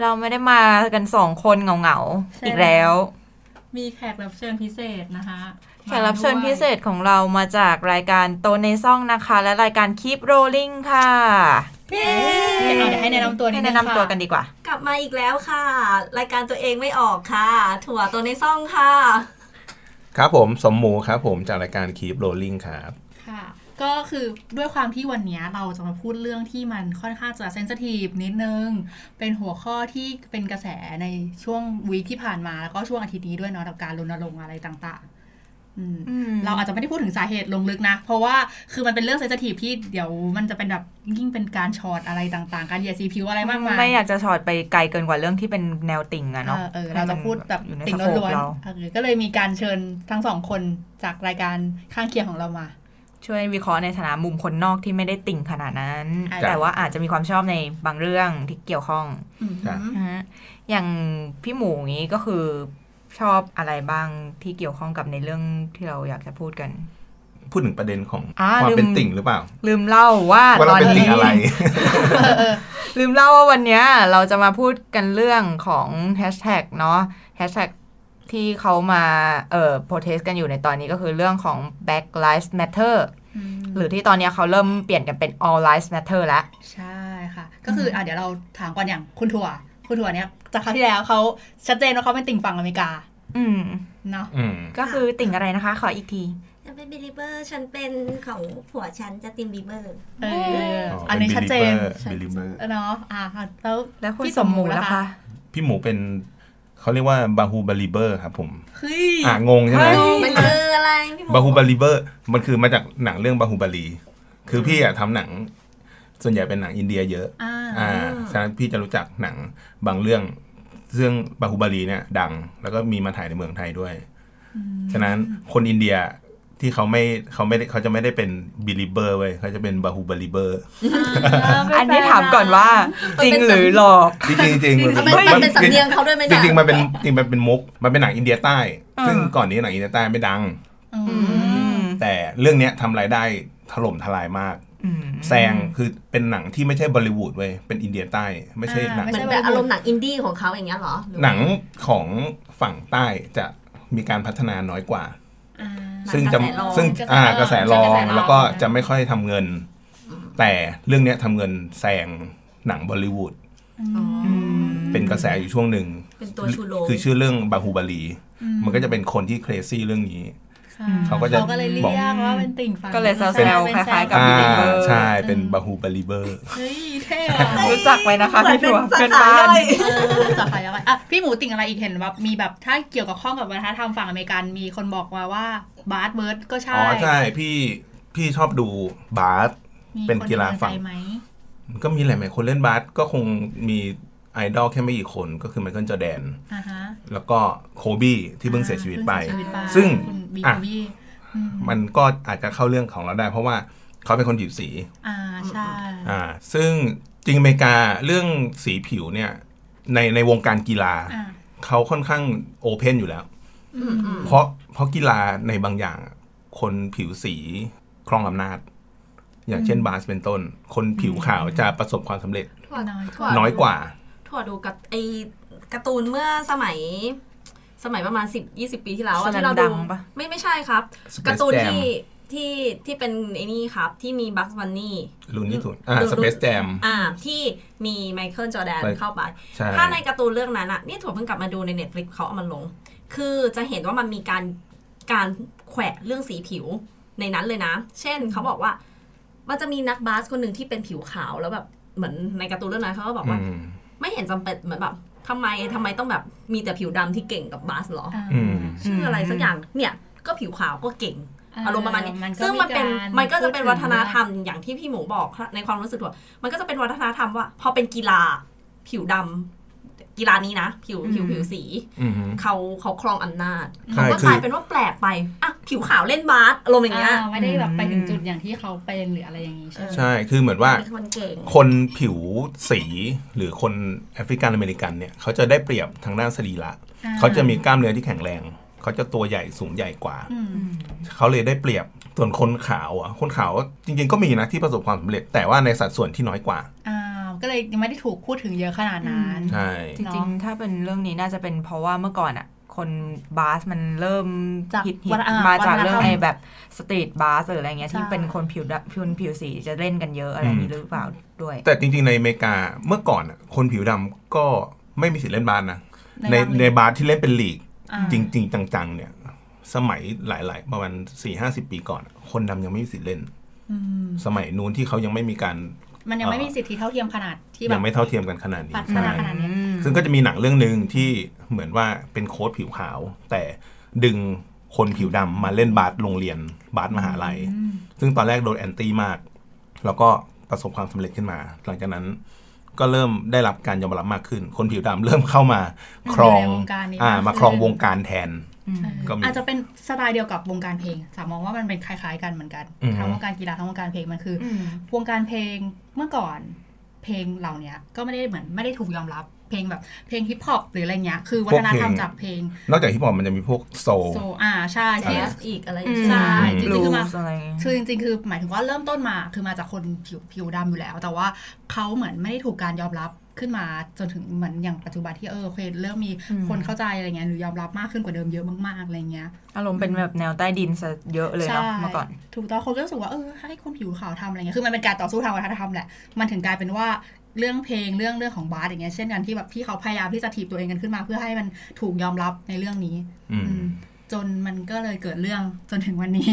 เราไม่ได้มากันสองคนเหงาใช่ๆอีกแล้ว มีแขกรับเชิญพิเศษนะคะ แขกรับเชิญพิเศษของเรามาจากรายการโตในซ่องนะคะ และรายการ Keep Rolling ค่ะเย้เอาเดี๋ยวให้แนะนำตัวนิให้ดนึแนะงนำตัวค่ะกันดีกว่า กลับมาอีกแล้วค่ะ รายการตัวเองไม่ออกค่ะ ถั่วตัวในซ่องค่ะ ครับผมสมหมูครับผมจากรายการ Keep Rolling ครับค่ะ ก็คือด้วยความที่วันนี้เราจะมาพูดเรื่องที่มันค่อนข้างจะเซนซิทีฟนิดนึง เป็นหัวข้อที่เป็นกระแสในช่วง week ที่ผ่านมา แล้วก็ช่วงอาทิตย์นี้ด้วยเนาะกับการรณรงค์อะไรต่างๆอืมอืมเราอาจจะไม่ได้พูดถึงสาเหตุลงลึกนะ เพราะว่าคือมันเป็นเรื่อง sensitive ที่เดี๋ยวมันจะเป็นแบบยิ่งเป็นการช็อตอะไรต่างๆ การเหยียดสีผิวอะไรมากมายไม่อยากจะช็อตไปไกลเกินกว่าเรื่องที่เป็นแนวติ่งอะเนาะเออเออเราจะพูดแบบอยู่ในติ่ง scope ล้วนเราๆเออก็เลยมีการเชิญทั้งสองคนจากรายการข้างเคียงของเรามา ช่วยวิเคราะห์ในฐานะมุมคนนอกที่ไม่ได้ติ่งขนาดนั้นอ่าแต่ว่าอาจจะมีความชอบในบางเรื่องที่เกี่ยวข้องอืมครับนะฮะอย่างพี่หมูงี้ก็คือชอบอะไรบ้างที่เกี่ยวข้องกับในเรื่องที่เราอยากจะพูดกันพูดถึงประเด็นของอ่าความลืมเป็นติ่งหรือเปล่า ลืมเล่าว่าว่าตเราอนเป็นติ่นี้งอะไร ลืมเล่าว่าวันเนี้ยเราจะมาพูดกันเรื่องของแฮชแท็กเนาะแฮชแท็ก ที่เขามาเอ่อ protest กันอยู่ในตอนนี้ก็คือเรื่องของ Black Lives Matter อืมหรือที่ตอนเนี้ยเขาเริ่มเปลี่ยนกันเป็น All Lives Matter แล้ว ใช่ค่ะ ก็คืออะเดี๋ยวเราถามก่อนอย่างคุณถั่ว คุณถั่วเนี่ยจากคราวที่แล้วเขาชัดเจนว่าเขาเป็นติ่งฝั่งอเมริกา อืมเนาะอืมก็คือติ่งอะไรนะคะ ขออีกทีฉันเป็นบิลิเบอร์ฉันเป็นของผัวฉันจัสตินบีเบอร์เอออ๋ออัอันนี้ชัดเจนเป็น believer เนาะอะแล้วแล้วคุณพี่สมหมูล่ะคะ พี่หมูเป็น เขาเรียกว่าบาฮูบาลีเบอร์ครับผมเฮ้ยอะงงใช่ไหมเฮ้ยมันคืออะไรพี่หมูบาฮูบาลีเบอร์มันคือมาจากหนังเรื่องบาฮูบาลี คือพี่อะทำหนัง ส่วนใหญ่เป็นหนังอินเดียเยอะ อ่าอ่าฉะนั้นพี่จะรู้จักหนังบางเรื่องเรื่องบาฮูบาลีเนี่ยดัง แล้วก็มีมาถ่ายในเมืองไทยด้วย ฉะนั้นคนอินเดีย ที่เขาไม่เขาไม่ได้เขาจะไม่ได้เป็น Belieber เว้ยเขาจะเป็นบาฮูบาลีเบอร์อันนี้ถามก่อนว่า จริงหรือหลอก จริงๆจริงๆมันเป็นมันเป็นสำเนียงเขาด้วยไหมจเนี่ยริงๆมันเป็นจริงๆมันเป็นมุกมันเป็นหนังอินเดียใต้อ่าซึ่งก่อนนี้หนังอินเดียใต้ไม่ดังอืมมแต่เรื่องเนี้ยทำรายได้ถล่มทลายมากอืมแซงคือเป็นหนังที่ไม่ใช่บอลิวูดเว้ยเป็นอินเดียใต้ ไม่ใช่หนังเหมือนแบบอารมณ์หนังอินดี้ของเขาอย่างเงี้ยเหรอรือหนังของฝั่งใต้จะมีการพัฒนาน้อยกว่าอ่า ซึ่งจะกระแสรองซึ่งกระแสอ่ารองกระแสรองกระแสรองแล้วก็จะไม่ค่อยทำเงิน แต่เรื่องเนี้ยทำเงินแซงหนังบอลิวูดอ๋ออเป็นกระแสอยู่ช่วงหนึ่งเป็นตัวชูโรงคือชื่อเรื่องบาฮูบาลี มันก็จะเป็นคนที่เครซี่เรื่องนี้ เขาก็จะเขาก็เลยเรียบอกกว่าเป็นติ่งฝั่งก็เลยแซวๆเป็นคล้ายๆกับอ่า believer ใช่เป็นบาฮูบาลีเบอร์เฮ้ยเท่อะรู้จักไหมนะคะพี่ถั่วเหมืเพื่ออนนเป็นสาบ้าขานย่อยเออสาขาอะไรอะพี่หมูติ่งอะไรอีกเห็นแบบมีแบบถ้าเกี่ยวกับข้องกับวัฒนธรรมฝั่งอเมริกันมีคนบอกมาว่าบาร์ดเบิร์ดก็ใช่อ๋อใช่พี่พี่ชอบดูบาสมีเป็นกีฬาคฝั่งใใจไหมก็มีหลายๆคนเล่นบาสก็คงมี ไอดอลแค่ไม่กี่คนก็คือไมเคิลจอร์แดนอ่าฮะแล้วก็โคบี้ที่เพิ่งเสียชีวิตไปเพิ่งเสียชีวิตไปซึ่งคุณบีอะบี้อืมมันก็อาจจะเข้าเรื่องของเราได้ เพราะว่าเขาเป็นคนผิวสี อ่าใช่อ่าซึ่งจริงอเมริกาเรื่องสีผิวเนี่ย ในในวงการกีฬาอ่าเขาค่อนข้างโอเพนอยู่แล้วอืมอืมเพราะเพราะกีฬาในบางอย่าง คนผิวสีครองอำนาจ อย่างเช่นบาสเป็นต้น คนผิวขาวจะประสบความสำเร็จถั่วน้อยกถั่ว่าน้อยกว่า ถั่วดูกับไอการ์ตูนเมื่อสมัยสมัยประมาณสิบยี่สิบปีที่แล้วอะสแลมที่เราดัดูงปะไม่ไม่ใช่ครับ Space การ์ตูน Jam ที่ที่ที่เป็นไอ้นี่ครับ ที่มีบัควันนี่รุ่นนี้ถูกอ่ารุ่นสเปซแจมอ่าที่มีไมเคิลจอร์แดนไปเข้าไปใช่ถ้าในการ์ตูนเรื่องนั้นอะนี่ถั่วเพิ่งกลับมาดูใน Netflix เขาเอามันลง คือจะเห็นว่ามันมีการการแขวะเรื่องสีผิวในนั้นเลยนะ เช่นเขาบอกว่ามันจะมีนักบาสคนหนึ่งที่เป็นผิวขาวแล้วแบบเหมือนในการ์ตูนเรื่องนั้นเขาก็บอกว่าอืม ไม่เห็นจำเป็นเหมือนแบบทำไมทำไมต้องแบบมีแต่ผิวดำที่เก่งกับบาสเหรออ่าอืมชื่ออะไรสักอย่างเนี่ยก็ผิวขาวก็เก่งอ่าอารมณ์ประมาณนี้มันก็ซึ่งมันเป็นมีการมันก็จะเป็นพูดถึงวัฒนธรรมอย่างที่พี่หมูบอกในความรู้สึกว่ามันก็จะเป็นวัฒนธรรมว่า พอเป็นกีฬาผิวดำ กีฬานี้นะ ผิวผิวผิวสีอือฮึเขาเขาครองอำนาจใช่เขาก็คือกลายเป็นว่าแปลกไปอะผิวขาวเล่นบาสอารมณ์อย่างเงี้ยอ่าไม่ได้แบบไปถึงจุดอย่างที่เขาเป็นหรืออะไรอย่างนี้ใช่ไหมใช่คือเหมือนว่าเป็นคนเก่งคนผิวสีหรือคนแอฟริกันอเมริกันเนี่ยเขาจะได้เปรียบทางด้านสรีระอ่เขาจะมีกล้ามเนื้อที่แข็งแรงเขาจะตัวใหญ่สูงใหญ่กว่าอืมเขาเลยได้เปรียบส่วนคนขาวอะคนขาวจริงๆก็มีนะที่ประสบความสำเร็จ แต่ว่าในสัดส่วนที่น้อยกว่าอ่า ก็เลยยังไม่ได้ถูกพูดถึงเยอะขนาดนั้นใช่จริงๆ ถ้าเป็นเรื่องนี้น่าจะเป็นเพราะว่าเมื่อก่อนอะคนบาสมันเริ่มจากฮิตฮิวัตฒนธรรมมาจากเรื่องวัฒนธรรมไอ้แบบสตรีทบาสหรืออะไรเงี้ยใช่ที่เป็นคนผิวดำผิวผิวสีจะเล่นกันเยอะอะไรอย่างนี้หรือเปล่าด้วย แต่จริง ๆ ในอเมริกาเมื่อก่อนอะคนผิวดำก็ไม่มีสิทธิ์เล่นบาสนะในบางในบาสที่เล่นเป็นลีกอ่าจริง ๆ จังๆ เนี่ย สมัยหลาย ๆ ประมาณสี่ห้าสิบปีก่อนอะคนดำยังไม่มีสิทธิ์เล่นอืมสมัยนู้นที่เขายังไม่มีการ มันยังไม่มีสิทธิเท่าเทียมขนาดที่แบยับงไม่เท่าเทียมกันขนาดนี้พัฒใช่นาขนาดนี้ซึ่งก็จะมีหนังเรื่องหนึ่งที่เหมือนว่าเป็นโค้ชผิวขาว แต่ดึงคนผิวดำมาเล่นบาสโรงเรียนบาสมหาลัย ซึ่งตอนแรกโดนแอนตี้มาก แล้วก็ประสบความสำเร็จขึ้นมา หลังจากนั้น ก็เริ่มได้รับการยอมรับมากขึ้น คนผิวดำเริ่มเข้ามาครองอยู่ในวงการนี้อ่ามากขึ้นมาครองวงการแทนก็มีอาจจะเป็นสไตล์เดียวกับวงการเพลง สามมองว่ามันเป็นคล้ายๆกันเหมือนกันอือฮึทั้งวงการกีฬาทั้งวงการเพลงมันคืออวงการเพลงเมื่อก่อนเพลงเหล่าเนี้ยก็ไม่ได้เหมือนไม่ได้ถูกยอมรับ เพลงแบบเพลงฮิปฮอปหรืออะไรเงี้ยคือวัฒนธรรมจากเพลง นอกจากฮิปฮอปมันจะมีพวก soul soulอ่าใช่ที่แอสอีกอะไรอย่างใช่เงี้ยจริงๆคือมา Blues อะไรเงี้ยคือจริงๆคือหมายถึงว่าเริ่มต้นมาคือมาจากคนผิวผิวดำอยู่แล้ว แต่ว่าเขาเหมือนไม่ได้ถูกการยอมรับขึ้นมาจนถึงเหมือนอย่างปัจจุบันที่เออโอเคเริ่มมีคนเข้าใจอะไรเงี้ยหรือยอมรับมากขึ้นกว่าเดิมเยอะมากๆอะไรเงี้ยอารมณ์เป็นแบบแนวใต้ดินซะเยอะเลยเนาะเมื่อก่อน ถูกต้องคนก็รู้สึกว่าเออให้คนผิวขาวทำอะไรเงี้ยคือมันเป็นการต่อสู้ทางวัฒนธรรมแหละมันถึงกลายเป็นว่า เรื่องเพลงเรื่องเรื่องของบาสอย่างเงี้ยเช่นกันที่แบบที่เขาพยายามที่จะถีบตัวเองกันขึ้นมา เพื่อให้มันถูกยอมรับในเรื่องนี้อืมอืมจนมันก็เลยเกิดเรื่องจนถึงวันนี้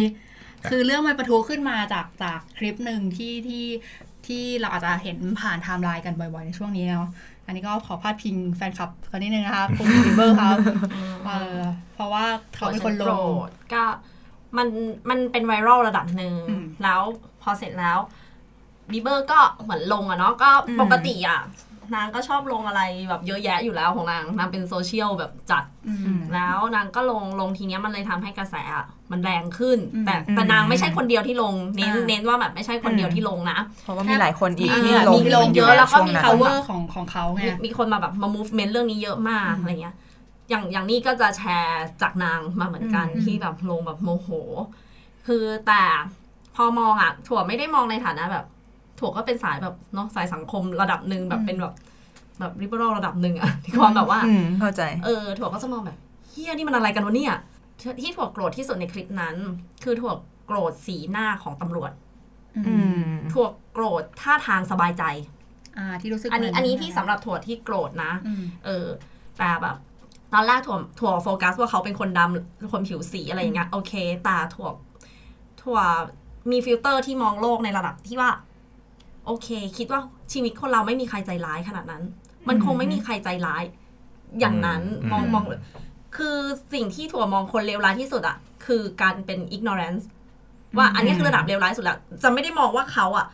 คือเรื่องมันประทุขึ้นมาจากจากคลิปหนึ่งที่ที่ที่เราอาจจะเห็นผ่านไทม์ไลน์กันบ่อยๆ ในช่วงนี้เนาะอันนี้ก็ขอพาดพิงแฟนคลับคนนิดนึงนะคะคุณบิเบอร์ครับเออเพราะว่าเขาเป็นคนลโกรงธก็มันมันเป็น viral ระดับหนึ่งอืมแล้วพอเสร็จแล้ว บีเบอร์ก็เหมือนลงอะเนาะก็ปกติอะนางก็ชอบลงอะไรแบบเยอะแยะอยู่แล้วของนางนางเป็นโซเชียลแบบจัดอืมแล้วนางก็ลงลงทีเนี้ยมันเลยทำให้กระแสอะมันแรงขึ้นอืมแต่แต่นางไม่ใช่คนเดียวที่ลงเน้นอ่าเน้นว่าแบบไม่ใช่คนเดียวที่ลงนะเพราะว่ามีหลายคนอีกอ่าที่มีลงลงเยอะแล้วก็มีช่งนั้น power ของของเขาไงมีมีคนมาแบบมา movement เรื่องนี้เยอะมากอะไรเงี้ยอย่างอย่างนี้ก็จะแชร์จากนางมาเหมือนกันอืมที่แบบลงแบบโมโห คือแต่พอมองอะถั่วไม่ได้มองในฐานะแบบ ถั่วก็เป็นสายแบบเนาะสายสังคมระดับหนึ่งแบบเป็นแบบแบบริเบอรัลระดับหนึ่งอะที่ความแบบว่าอืมเข้าใจเออถั่วก็จะมองแบบเฮียนี่มันอะไรกันวะเนี่ยที่ที่ถั่วโกรธที่สุดในคลิปนั้น คือถั่วโกรธสีหน้าของตำรวจอืมถั่วโกรธท่าทางสบายใจอ่าที่รู้สึกอันนี้เหมือันนี้ที่สำหรับถั่วที่โกรธนะอืมเออ แต่แบบตอนแรกถั่วถั่วโฟกัสว่าเขาเป็นคนดำคนผิวสีอะไรอย่างเงี้ยโอเคแต่ถั่วถั่วมีฟิลเตอร์ที่มองโลกในระดับที่ว่า โอเค คิดว่าชีวิตคนเราไม่มีใครใจร้ายขนาดนั้น มันคงไม่มีใครใจร้าย อย่างนั้นอืมมองมองเลยคือสิ่งที่ถั่วมองคนเลวร้ายที่สุดอะคือการเป็น ignorance ว่าอันนี้คือระดับเลวร้ายสุดแล้วจะไม่ได้มองว่าเขาอะ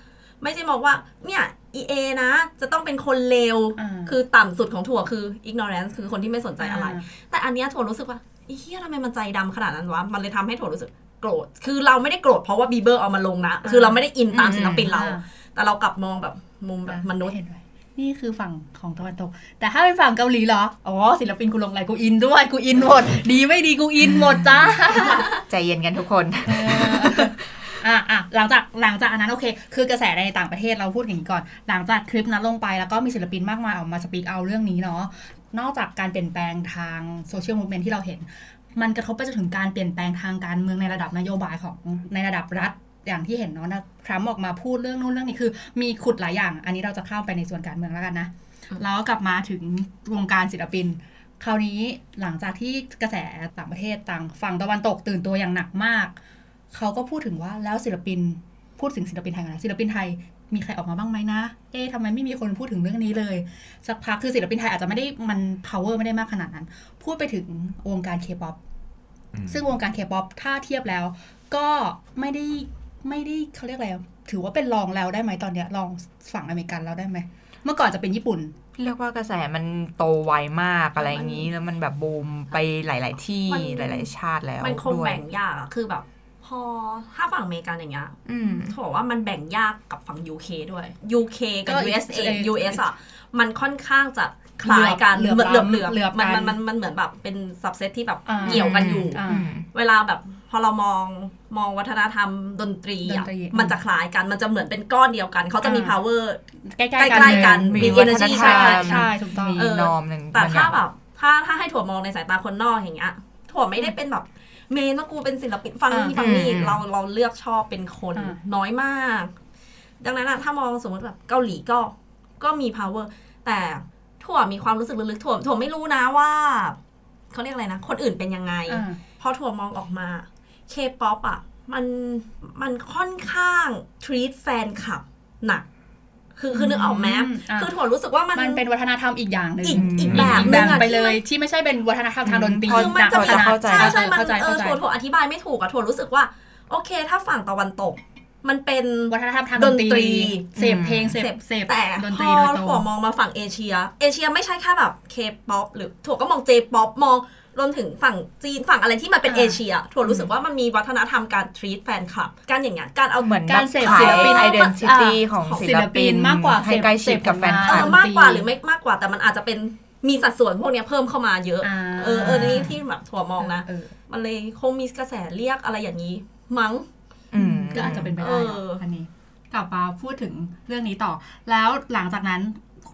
ไม่ใช่มองว่าเนี่ย EA นะ จะต้องเป็นคนเลวอ่าคือต่ำสุดของถั่วคือ ignorance คือคนที่ไม่สนใจอะไรอ่าแต่อันเนี้ยถั่วรู้สึกว่าไอ้เฮียทำไมมันใจดำขนาดนั้นวะ มันเลยทำให้ถั่วรู้สึกโกรธ คือเราไม่ได้โกรธเพราะว่าบีเบอร์เอามาลงนะ คือเราไม่ได้อินตามศิลปินเราอ่า แต่เรากลับมองแบบมุมแบบมนุษย์เห็นไหมนี่คือฝั่งของตะวันตก แต่ถ้าเป็นฝั่งเกาหลีเหรอ อ๋อ ศิลปินกูลงอะไรกูอินด้วย กูอินหมด ดีไม่ดีกูอินหมดจ้า ใจเย็นกันทุกคนอะอะหลังจากหลังจากอันนั้นโอเค คือกระแสในต่างประเทศเราพูดอย่างนี้ก่อน หลังจากคลิปนั้นลงไปแล้วก็มีศิลปินมากมายออกมา speak out เรื่องนี้เนาะ นอกจากการเปลี่ยนแปลงทาง social movement ที่เราเห็น มันกระทบไปจนถึงการเปลี่ยนแปลงทางการเมืองในระดับนโยบายของในระดับรัฐ อย่างที่เห็นเนาะนะทรัมป์ออกมาพูดเรื่องนู้นเรื่องนี้คือ มีขุดหลายอย่าง อันนี้เราจะเข้าไปในส่วนการเมืองแล้วกันนะแล้วก็กลับมาถึงวงการศิลปิน คราวนี้หลังจากที่กระแสต่างประเทศต่างฝั่งตะวันตกตื่นตัวอย่างหนักมาก เขาก็พูดถึงว่าแล้วศิลปินพูดถึงศิลปินไทยกันนะศิลปินไทยมีใครออกมาบ้างไหมนะ เอ๊ะทำไมไม่มีคนพูดถึงเรื่องนี้เลย สักพักคือศิลปินไทยอาจจะไม่ได้มัน power ไม่ได้มากขนาดนั้น พูดไปถึงวงการเคป๊อปซึ่งวงการเคป๊อปถ้าเทียบแล้ว ก็ไม่ได้ ไม่ได้เขาเรียกอะไรอะถือว่าเป็นรองแล้วได้ไหมตอนเนี้ยรองฝั่งอเมริกันแล้วได้ไหมเมื่อก่อนจะเป็นญี่ปุ่น เรียกว่ากระแสมันโตไวมากอะไรอย่างนี้แล้วมันแบบบูมไปหลาย ๆ ที่มันหลาย ๆ ชาติแล้วมันคงด้วยแบ่งยากอะคือแบบ พอถ้าฝั่งอเมริกันอย่างเงี้ยอืมเขาบอกว่ามันแบ่งยากกับฝั่ง UK ด้วย UK กับก็ USA เอ่อ US อะมันค่อนข้างจะคล้ายกันเหลือบเหลือบเหลือบเหลือบมันกัมันนมันมันเหมือนแบบเป็นซับเซตที่แบบอ่าเกี่ยวกันอยู่อ่าอืมเวลาแบบพอเรามอง มองวัฒนธรรมดนตรีอะดนตรีมันจะคล้ายกันมันจะเหมือนเป็นก้อนเดียวกัน เขาจะมีอ่า power ใกล้ใกๆกันล้ๆกันเลยมีมีวัฒน energy ธรรมใช่ใช่ถูกต้องมีเออนอมหนึ่งแต่บางอถ้าย่างแบบถ้าถ้าให้ถั่วมองในสายตาคนนอกอย่างเงี้ยถั่วไม่ได้เป็นแบบเมนว่ากูเป็นศิลปินฟังนี่อ่าฟังนี่อืมเราเราเลือกชอบเป็นคนอ่าน้อยมาก ดังนั้นอะถ้ามองสมมติแบบเกาหลีก็ก็มี power แต่ถั่วมีความรู้สึกลึกๆถั่วถั่วไม่รู้นะว่าเขาเรียกอะไรนะ คนอื่นเป็นยังไงอ่าพอถั่วมองออกมา K-POP อะมันมันค่อนข้าง treat แฟนคลับหนักคือคือนึกออกไหมอืมอะคือถั่วรู้สึกว่ามันมันเป็นวัฒนธรรมอีกอย่างหนึ่งอีกอีกมแบบอีกหนึ่แบบงอะไปที่เลมัยนที่ไม่ใช่เป็นวัฒนธรรมทางดนตรีพอคือมันจะพอจะเข้าใจใช่ใช่มันเข้าใจเออเข้าใจถั่วถั่วอธิบายไม่ถูกอะถั่วรู้สึกว่า โอเค ถ้าฝั่งตะวันตก มันเป็นวัฒนธรรมทางดดนนตตรีรีเสพเพลงเสพเสพแต่ดนพตรีอโดยตรงถั่วมองมาฝั่งเอเชีย เอเชียไม่ใช่แค่แบบเคป๊อปหรือถั่วก็มองเจป๊อปมอง รวมถึงฝั่งจีนฝั่งอะไรที่มันเป็นอ่าเอเชียถั่วรู้สึกว่ามันมีวัฒนธรรมการ treat แฟนคลับการอย่างเงี้ยการเอาเหมือนการเสพขายศิลปินไอเดนติตี้อ่าของของศิลปินศิลปินมากกว่าให้ใกล้ชิดกับเสพแฟนคเอลัอบมากกว่าหรือไม่มากกว่าแต่มันอาจจะเป็นมีสัดส่วนพวกเนี้ยเพิ่มเข้ามาเยอะอ่าเออเออนี่ที่แบบถั่วมองนะเออมันเลยคงมีกระแสเรียกอะไรอย่างนี้ มั้งอืมก็อาจจะเป็นไปได้เอเนออะอันนี้กลับมาพูดถึงเรื่องนี้ต่อ แล้วหลังจากนั้น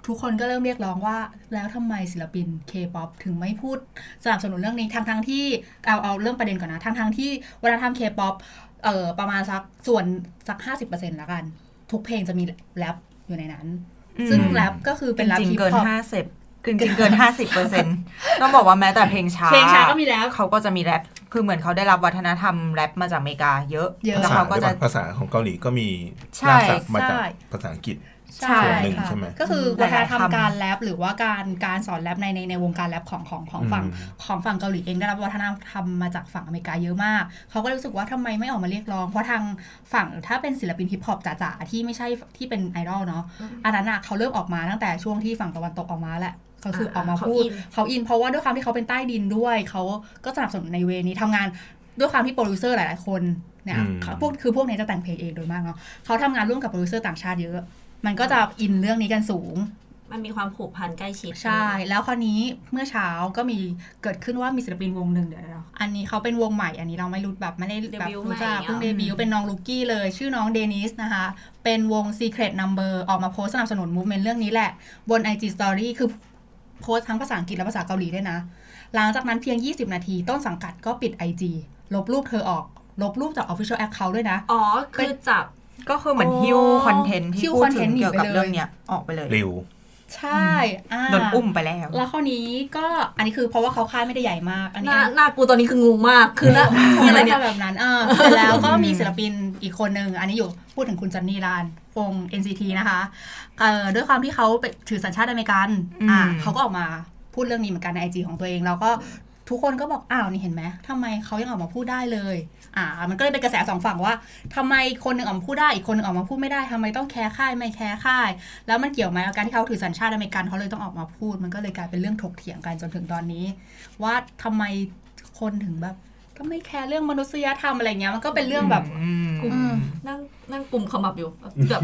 ทุกคนก็เริ่มเรียกร้องว่า แล้วทำไมศิลปินเคป๊อปถึงไม่พูดสนับสนุนเรื่องนี้ทั้งทั้งๆที่เอาเอาเรื่องประเด็นก่อนนะทั้งทั้งๆที่วัฒนธรรมเคป๊อปเอ่อประมาณสักส่วนสักห้าสิบเปอร์เซ็นต์ละกัน ทุกเพลงจะมีแรปอยู่ในนั้น ซึ่งแรปก็คือเป็นแรปจริงฮิๆปเกินฮอปห้าสิบจริงๆเกินห้าสิบเปอร์เซ็นต์ต้องบอกว่าแม้แต่เพลงช้าเพลงช้าก็มีแรปเขาก็จะมีแรปคือเหมือนเขาได้รับวัฒนธรรมแรปมาจากอเมริกาเยอะเยอะแล้วภาษาเขาก็จะภาษาของเกาหลีก็มีใช่รากศัพท์มาจากใช่ภาษาอังกฤษใช่ ส่วนหนึ่งค่ะใช่ไหมก็คือหวัลายฒๆนธรรมคำการแรปหรือว่าการการสอนแรปในในในวงการแรปของของของฝั่งอืมของฝั่งเกาหลีเองได้รับวัฒนธรรมมาจากฝั่งอเมริกาเยอะมาก เขาก็รู้สึกว่าทำไมไม่ออกมาเรียกร้อง เพราะทางฝั่งถ้าเป็นศิลปินฮิปฮอปจ๋าๆที่ไม่ใช่ที่เป็นไอดอลเนาะอันนั้นอะเขาเริ่มออกมาตั้งแต่ช่วงที่ฝั่งตะวันตกออกมาแหละก็คือออกมาเขาพูดอินเขาอินเพราะว่าด้วยความที่เขาเป็นใต้ดินด้วย เขาก็สนับสนุนในเวนี้ทำงานด้วยความที่โปรดิวเซอร์หลาย ๆ คนเนี่ยอืมเขาพวกคือพวกนี้จะแต่งเพลงเองโดยมากเนาะเขาทำงานร่วมกับโปรดิวเซอร์ต่างชาติเยอะ มันก็จะอินเรื่องนี้กันสูง มันมีความผูกพันใกล้ชิด ใช่ แล้วคราวนี้เมื่อเช้าก็มีเกิดขึ้นว่ามีศิลปินวงหนึ่งเดี๋ยวเราอันนี้เขาเป็นวงใหม่ อันนี้เราไม่รู้แบบไม่ได้แบบรู้จักเพิ่งเดบิวต์เป็นน้อง rookie เลย ชื่อน้องเดนิสนะคะ เป็นวง Secret Number ออกมาโพสต์สนับสนุนมูฟเมนต์เรื่องนี้แหละ บน IG Story คือโพสต์ทั้งภาษาอังกฤษและภาษาเกาหลีด้วยนะ หลังจากนั้นเพียง 20 นาที ต้นสังกัดก็ปิด IG ลบรูปเธอออก ลบรูปจาก Official Account ด้วยนะ อ๋อ คือจับ ก็คือเหมือนอ๋อฮิวคอนเทนต์หิ้ที่วพูดคอนถึเทนงต์หนีเกี่ยวกับไปเลยเรื่องเนี้ยออกไปเลยเร็วใช่อ่าโดนอุ้มไปแล้ว แล้วคราวนี้ก็อันนี้คือเพราะว่าเขาค่ายไม่ได้ใหญ่มาก อันหนี้น้าหน้ากูตอนนี้คืองงมาก คือหน้าอะอะไรไรเนี่เนี่ยยแบบนั้นเออเสร็จแล้วก็มีศิลปินอีกคนหนึ่งอันนี้อยู่พูดถึงคุณจอห์นนี่ลานวง NCT นะคะเอ่อด้วยความที่เขาไปถือสัญชาติอเมริกัน อ่าอืมเขาก็ออกมาพูดเรื่องนี้เหมือนกันใน IG ของตัวเอง แล้วก็ ทุกคนก็บอกอ้าวนี่เห็นไหมทำไมเขายังออกมาพูดได้เลย อ่า มันก็เลยเป็นกระแสสองฝั่งว่าทำไมคนหนึ่งออกมาพูดได้อีกคนหนึ่งออกมาพูดไม่ได้ทำไมต้องแคร์ค่ายไม่แคร์ค่าย แล้วมันเกี่ยวไหมกับการที่เขาถือสัญชาติอเมริกันเขาเลยต้องออกมาพูด มันก็เลยกลายเป็นเรื่องถกเถียงกันจนถึงตอนนี้ ว่าทำไมคนถึงแบบก็ไม่แคร์เรื่องมนุษยธรรมอะไรเงี้ยมันก็เป็นเรื่องแบบอืมกลุ่มนั่งนั่งกลุ่มขมับอยู่แบบ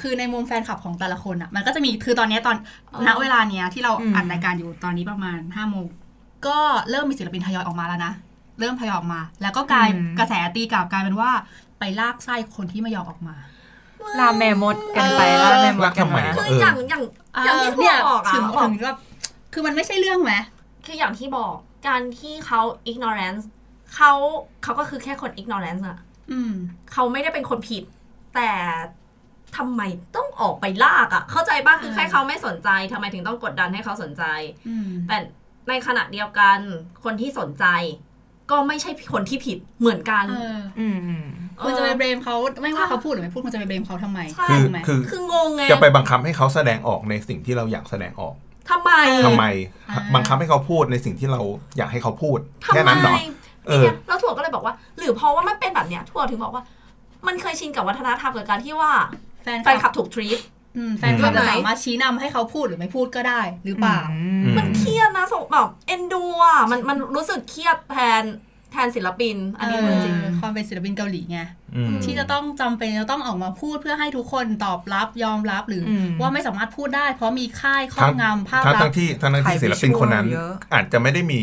คือในมุมแฟนคลับของแต่ละคนอะ มันก็จะมีคือตอนเนี้ยตอนอ๋อณเวลาเนี้ยที่เราอืมอัดรายการอยู่ตอนนี้ประมาณห้าโมง ก็เริ่มมีศิลปินทยอยออกมาแล้วนะ เริ่มทยอยออกมา แล้วก็กลายกระแสตีกลับกลายเป็นว่าไปลากไส้คนที่ไม่ยอมออกมาลาแม่มดกันไปเออลาแม่มดลากกันทำไมมาคือเออออย่างอย่างอย่างที่พ่อบอกอะถึงบอถึกงก็คือมันไม่ใช่เรื่องไหมคืออย่างที่บอกการที่เขา ignorance เขาเขาก็คือแค่คน ignorance อะอืมเขาไม่ได้เป็นคนผิด แต่ทำไมต้องออกไปลากอะเข้าใจบ้างคือแค่เขาไม่สนใจทำไมถึงต้องกดดันให้เขาสนใจอืมแต่ ในขณะเดียวกันคนที่สนใจ ก็ไม่ใช่คนที่ผิดเหมือนกันเอออืมอืมคุณจะไปเบรมเขาไม่ว่าเขาพูดหรือไม่พูดคุณจะไปเบรมเขาทำไมใช่คือถูกไหมคือคืองงไงจะไปบังคับให้เขาแสดงออกในสิ่งที่เราอยากแสดงออกทำไมทำไมอ่าบังคับให้เขาพูดในสิ่งที่เราอยากให้เขาพูดทำแค่ไมนั้นเหรอเออเนี่ยแล้วถั่วก็เลยบอกว่า หรือเพราะว่ามันเป็นแบบเนี้ยถั่วถึงบอกว่า มันเคยชินกับวัฒนธรรมกับการที่ว่าแฟนแฟนคลับถูกทรีตอืมแฟนคลับด้วยไหมจะสามารถชี้นำให้เขาพูดหรือไม่พูดก็ได้ หรือเปล่าอืมมันเครียดนะ สงแบบเอ็นดูอะมันมันรู้สึกเครียดแทนแทนศิลปิน อันนี้เอเรื่องอจริงความเป็นศิลปินเกาหลีไงอืมที่จะต้องจำเป็นจะต้องออกมาพูดเพื่อให้ทุกคนตอบรับยอมรับหรืออมว่าไม่สามารถพูดได้ เพราะมีค่ายครอทั้บงงำภาพทั้งลัทั้กงษณ์ที่ทั้งทั้งที่ถ่ายศิลปินคนนั้น visual เยอะอาจจะไม่ได้มี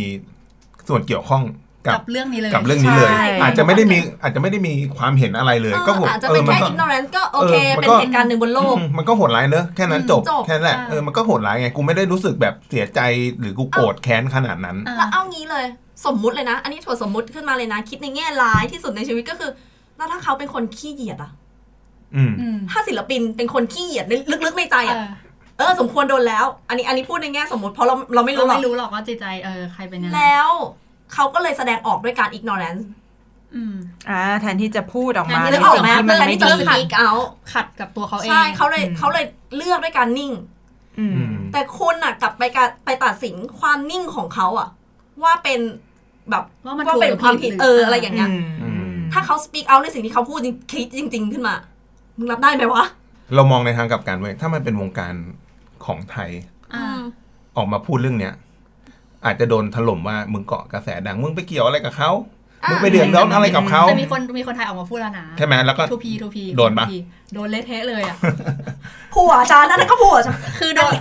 ส่วนเกี่ยวข้อง กับกับเรื่องนี้เลยกับเรื่องนี้เลยใช่อาจจะไม่ได้มีอาจจะไม่ได้มีความเห็นอะไรเลยเออก็ผมอาจจะเป็นมัแค่ก็ ignorance ก็โอเคเออมันเป็นก็เหตุการณ์หนึ่งบนโลกอืมมันก็โหดร้ายเนอะแค่นั้นจบจบแค่นั้นแหละอ่าเออมันก็โหดร้ายไงกูไม่ได้รู้สึกแบบเสียใจหรือกูโกรธแค้นขนาดนั้นอ่าแล้วเอางี้เลย สมมุติเลยนะ อันนี้ถั่วสมมุติขึ้นมาเลยนะ คิดในแง่ร้ายที่สุดในชีวิตก็คือ แล้วถ้าเขาเป็นคนขี้เหยียดอะอืมอืมถ้าศิลปินเป็นคนขี้เหยียดในลึกๆในใจเออะอเออสมควรโดนแล้ว อันนี้อันนี้พูดในแง่สมมติเพราะเราเราไม่รู้เราหรอกไม่รู้หรอกว่าจิตใจเออใครเป็นยังไงแล้ว เขาก็เลยแสดงออกด้วยการ ignorance อืมอ่าแทนที่จะพูดออกมาแทนที่ในนึกออกสิ่งไหมที่มันแทนไม่ที่จะดี speak out ขัดกับตัวเขาเอง ใช่เขาเลยอืมเขาเลยเลือกด้วยการนิ่งอืมอืมแต่คุณอะกลับไปการไปตัดสินความนิ่งของเขาอะว่าเป็นแบบว่ามันว่าถูกเป็นหรือความผิผิดดหรือเอออะไรอย่างเงี้ยอืมถ้าเขา speak out ในสิ่งที่เขาพูดจริงคิดจริง ๆ ขึ้นมามึงรับได้ไหมวะ เรามองในทางกลับกันเว้ยถ้ามันเป็นวงการของไทยอ่าออกมาพูดเรื่องเนี้ย อาจจะโดนถล่มว่ามึงเกาะกระแสดังมึงไปเกี่ยวอะไรกับเขาอะมึงไปเดือดร้อนอะไรกับเขาแต่มีคนมีคนไทยออกมาพูดแล้วนะใช่ไหมแล้วก็ทูพีทูพีโดนปะโดนเละเทะเลยอะผัวฉันนั่นก็ผัวฉันคือโดน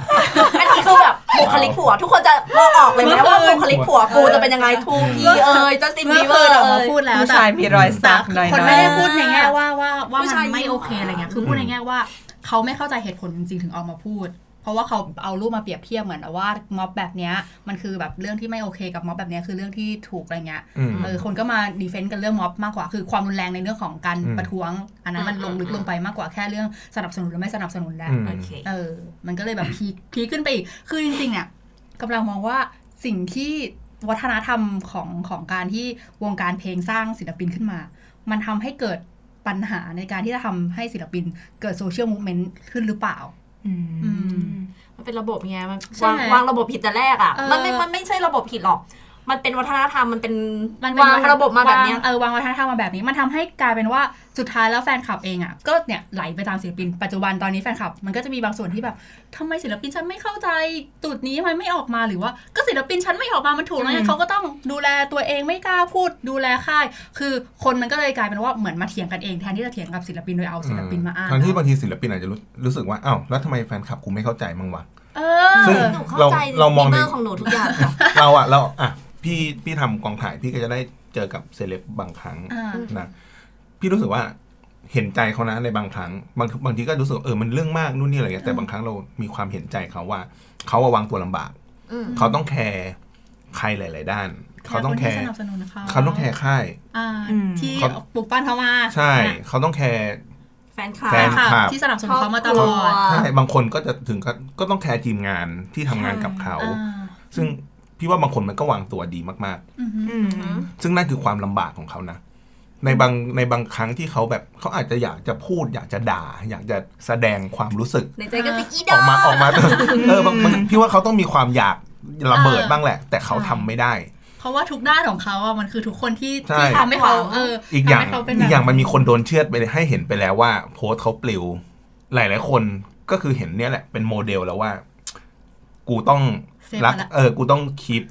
อันนี้คือแบบบุคลิกผัว ทุกคนจะมองออกเลยไหมว่าบุคลิกผัวกูจะเป็นยังไงทูพีเอ่ยจัสตินเมื่บีอเวอคืนร์ออกมาเอ่ยพูดแล้วผู้แต่ชายมีรอยสักหน่อยคนๆไม่ได้พูดในแง่ว่าว่าว่าผู้มัชายนไม่ยิ้มโอเคอะไรเงี้ยคือพูดในแง่ว่าเขาไม่เข้าใจเหตุผลจริงๆถึงออกมาพูด เพราะว่าเขาเอารูปมาเปรียบเทียบเหมือนว่าม็อบแบบเนี้ยมันคือแบบเรื่องที่ไม่โอเคกับม็อบแบบเนี้ยคือเรื่องที่ถูกอะไรเงี้ยอืมเออคนก็มาดีเฟนต์กันเรื่องม็อบมากกว่า คือความรุนแรงในเรื่องของการอืมประท้วง อันนั้นมันอืมลงลึกลงไปมากกว่าแค่เรื่องสนับสนุนหรือไม่สนับสนุนแล้วอืมโอเคเออ มันก็เลยแบบพีคพีคขึ้นไปอีกคือจริงๆเนี่ยกำลังมองว่าสิ่งที่วัฒนธรรมของของการที่วงการเพลงสร้างศิลปินขึ้นมา มันทำให้เกิดปัญหาในการที่จะทำให้ศิลปินเกิดโซเชียลมูฟเมนต์ขึ้นหรือเปล่าอื มอืมมันเป็นระบบไงมันใช่วางวางระบบผิดแต่แรกอะเออมันไม่มันไม่ใช่ระบบผิดหรอก มันเป็นวัฒนธรรมมันเป็นมันเป็นวางระบบมาแบบเนี้ยวงเออวางวัฒนธรรมมาแบบนี้ มันทำให้กลายเป็นว่าสุดท้ายแล้วแฟนคลับเองอะก็เนี่ยไหลไปตามศิลปิน ปัจจุบันตอนนี้แฟนคลับ มันก็จะมีบางส่วนที่แบบทำไมศิลปินฉันไม่เข้าใจจุดนี้ทำไมไม่ออกมาหรือว่าก็ศิลปินฉันไม่ออกมามันถูกแล้วไงอืมเขาก็ต้องดูแลตัวเองไม่กล้าพูดดูแลค่าย คือคนมันก็เลยกลายเป็นว่าเหมือนมาเถียงกันเองแทนที่จะเถียงกับศิลปินโดยเอาศิลปินมาอ้างทั้งที่บางทีศิลปินอาจจะรู้รู้สึกว่าอ้าวแล้วทำไมแฟนคลับกูไม่เข้าใจมั้งวะเอซึ่งอหนูเข้าเราใจเรามองในบีเบอร์ของหนูทุกอย่างค่ะเราอะเราอะ พี่พี่ทำกองถ่ายพี่ก็จะได้เจอกับเซเลบบางครั้งอ่านะพี่รู้สึกว่าเห็นใจเขานะในบางครั้งบางบางทีก็รู้สึกว่าเออมันเรื่องมากนู่นนี่อะไรเงี้ยแต่บางครั้งเรามีความเห็นใจเขาว่าเขาอะวางตัวลำบากอืมเขาต้องแคร์ใครหลาย ๆ ด้าน เขาต้องแคคนที่ร์สนับสนุนเขาเขาต้องแคร์ค่ายอ่าอืมที่เขาปลูกปั้นเขามาใช่ เขาต้องแคร์แฟนคลับแฟนค่ะคลับที่สนับสนุนเขามาตลอดใช่บางคนก็จะถึงก็ก็ต้องแคร์ทีมงานที่ทำงานกับเขาอ่าซึ่ง พี่ว่าบางคนมันก็วางตัวดีมากอือฮึอืมๆซึ่งนั่นคือความลำบากของเขานะ ในบางในบางครั้งที่เขาแบบเขาอาจจะอยากจะพูด อยากจะด่า อยากจะแสดงความรู้สึกในใจก็คืออีอดออกมาออกมาเออบางบางพี่ว่าเขาต้องมีความอยากระเบิดเออบ้างแหละ แต่เขาทำไม่ได้เพราะว่าทุกด้านของเขาอะมันคือทุกคนที่ใช่ที่ทำให้เขาเอออีกทำอย่างให้เขาเป็นอีกอย่างแบบมันมีคนโดนเชือดไปให้เห็นไปแล้วว่า โพสต์เขาปลิว หลายๆคนก็คือเห็นเนี่ยแหละเป็นโมเดลแล้วว่า กูต้องเซฟ รักมาละเออกูต้องคีป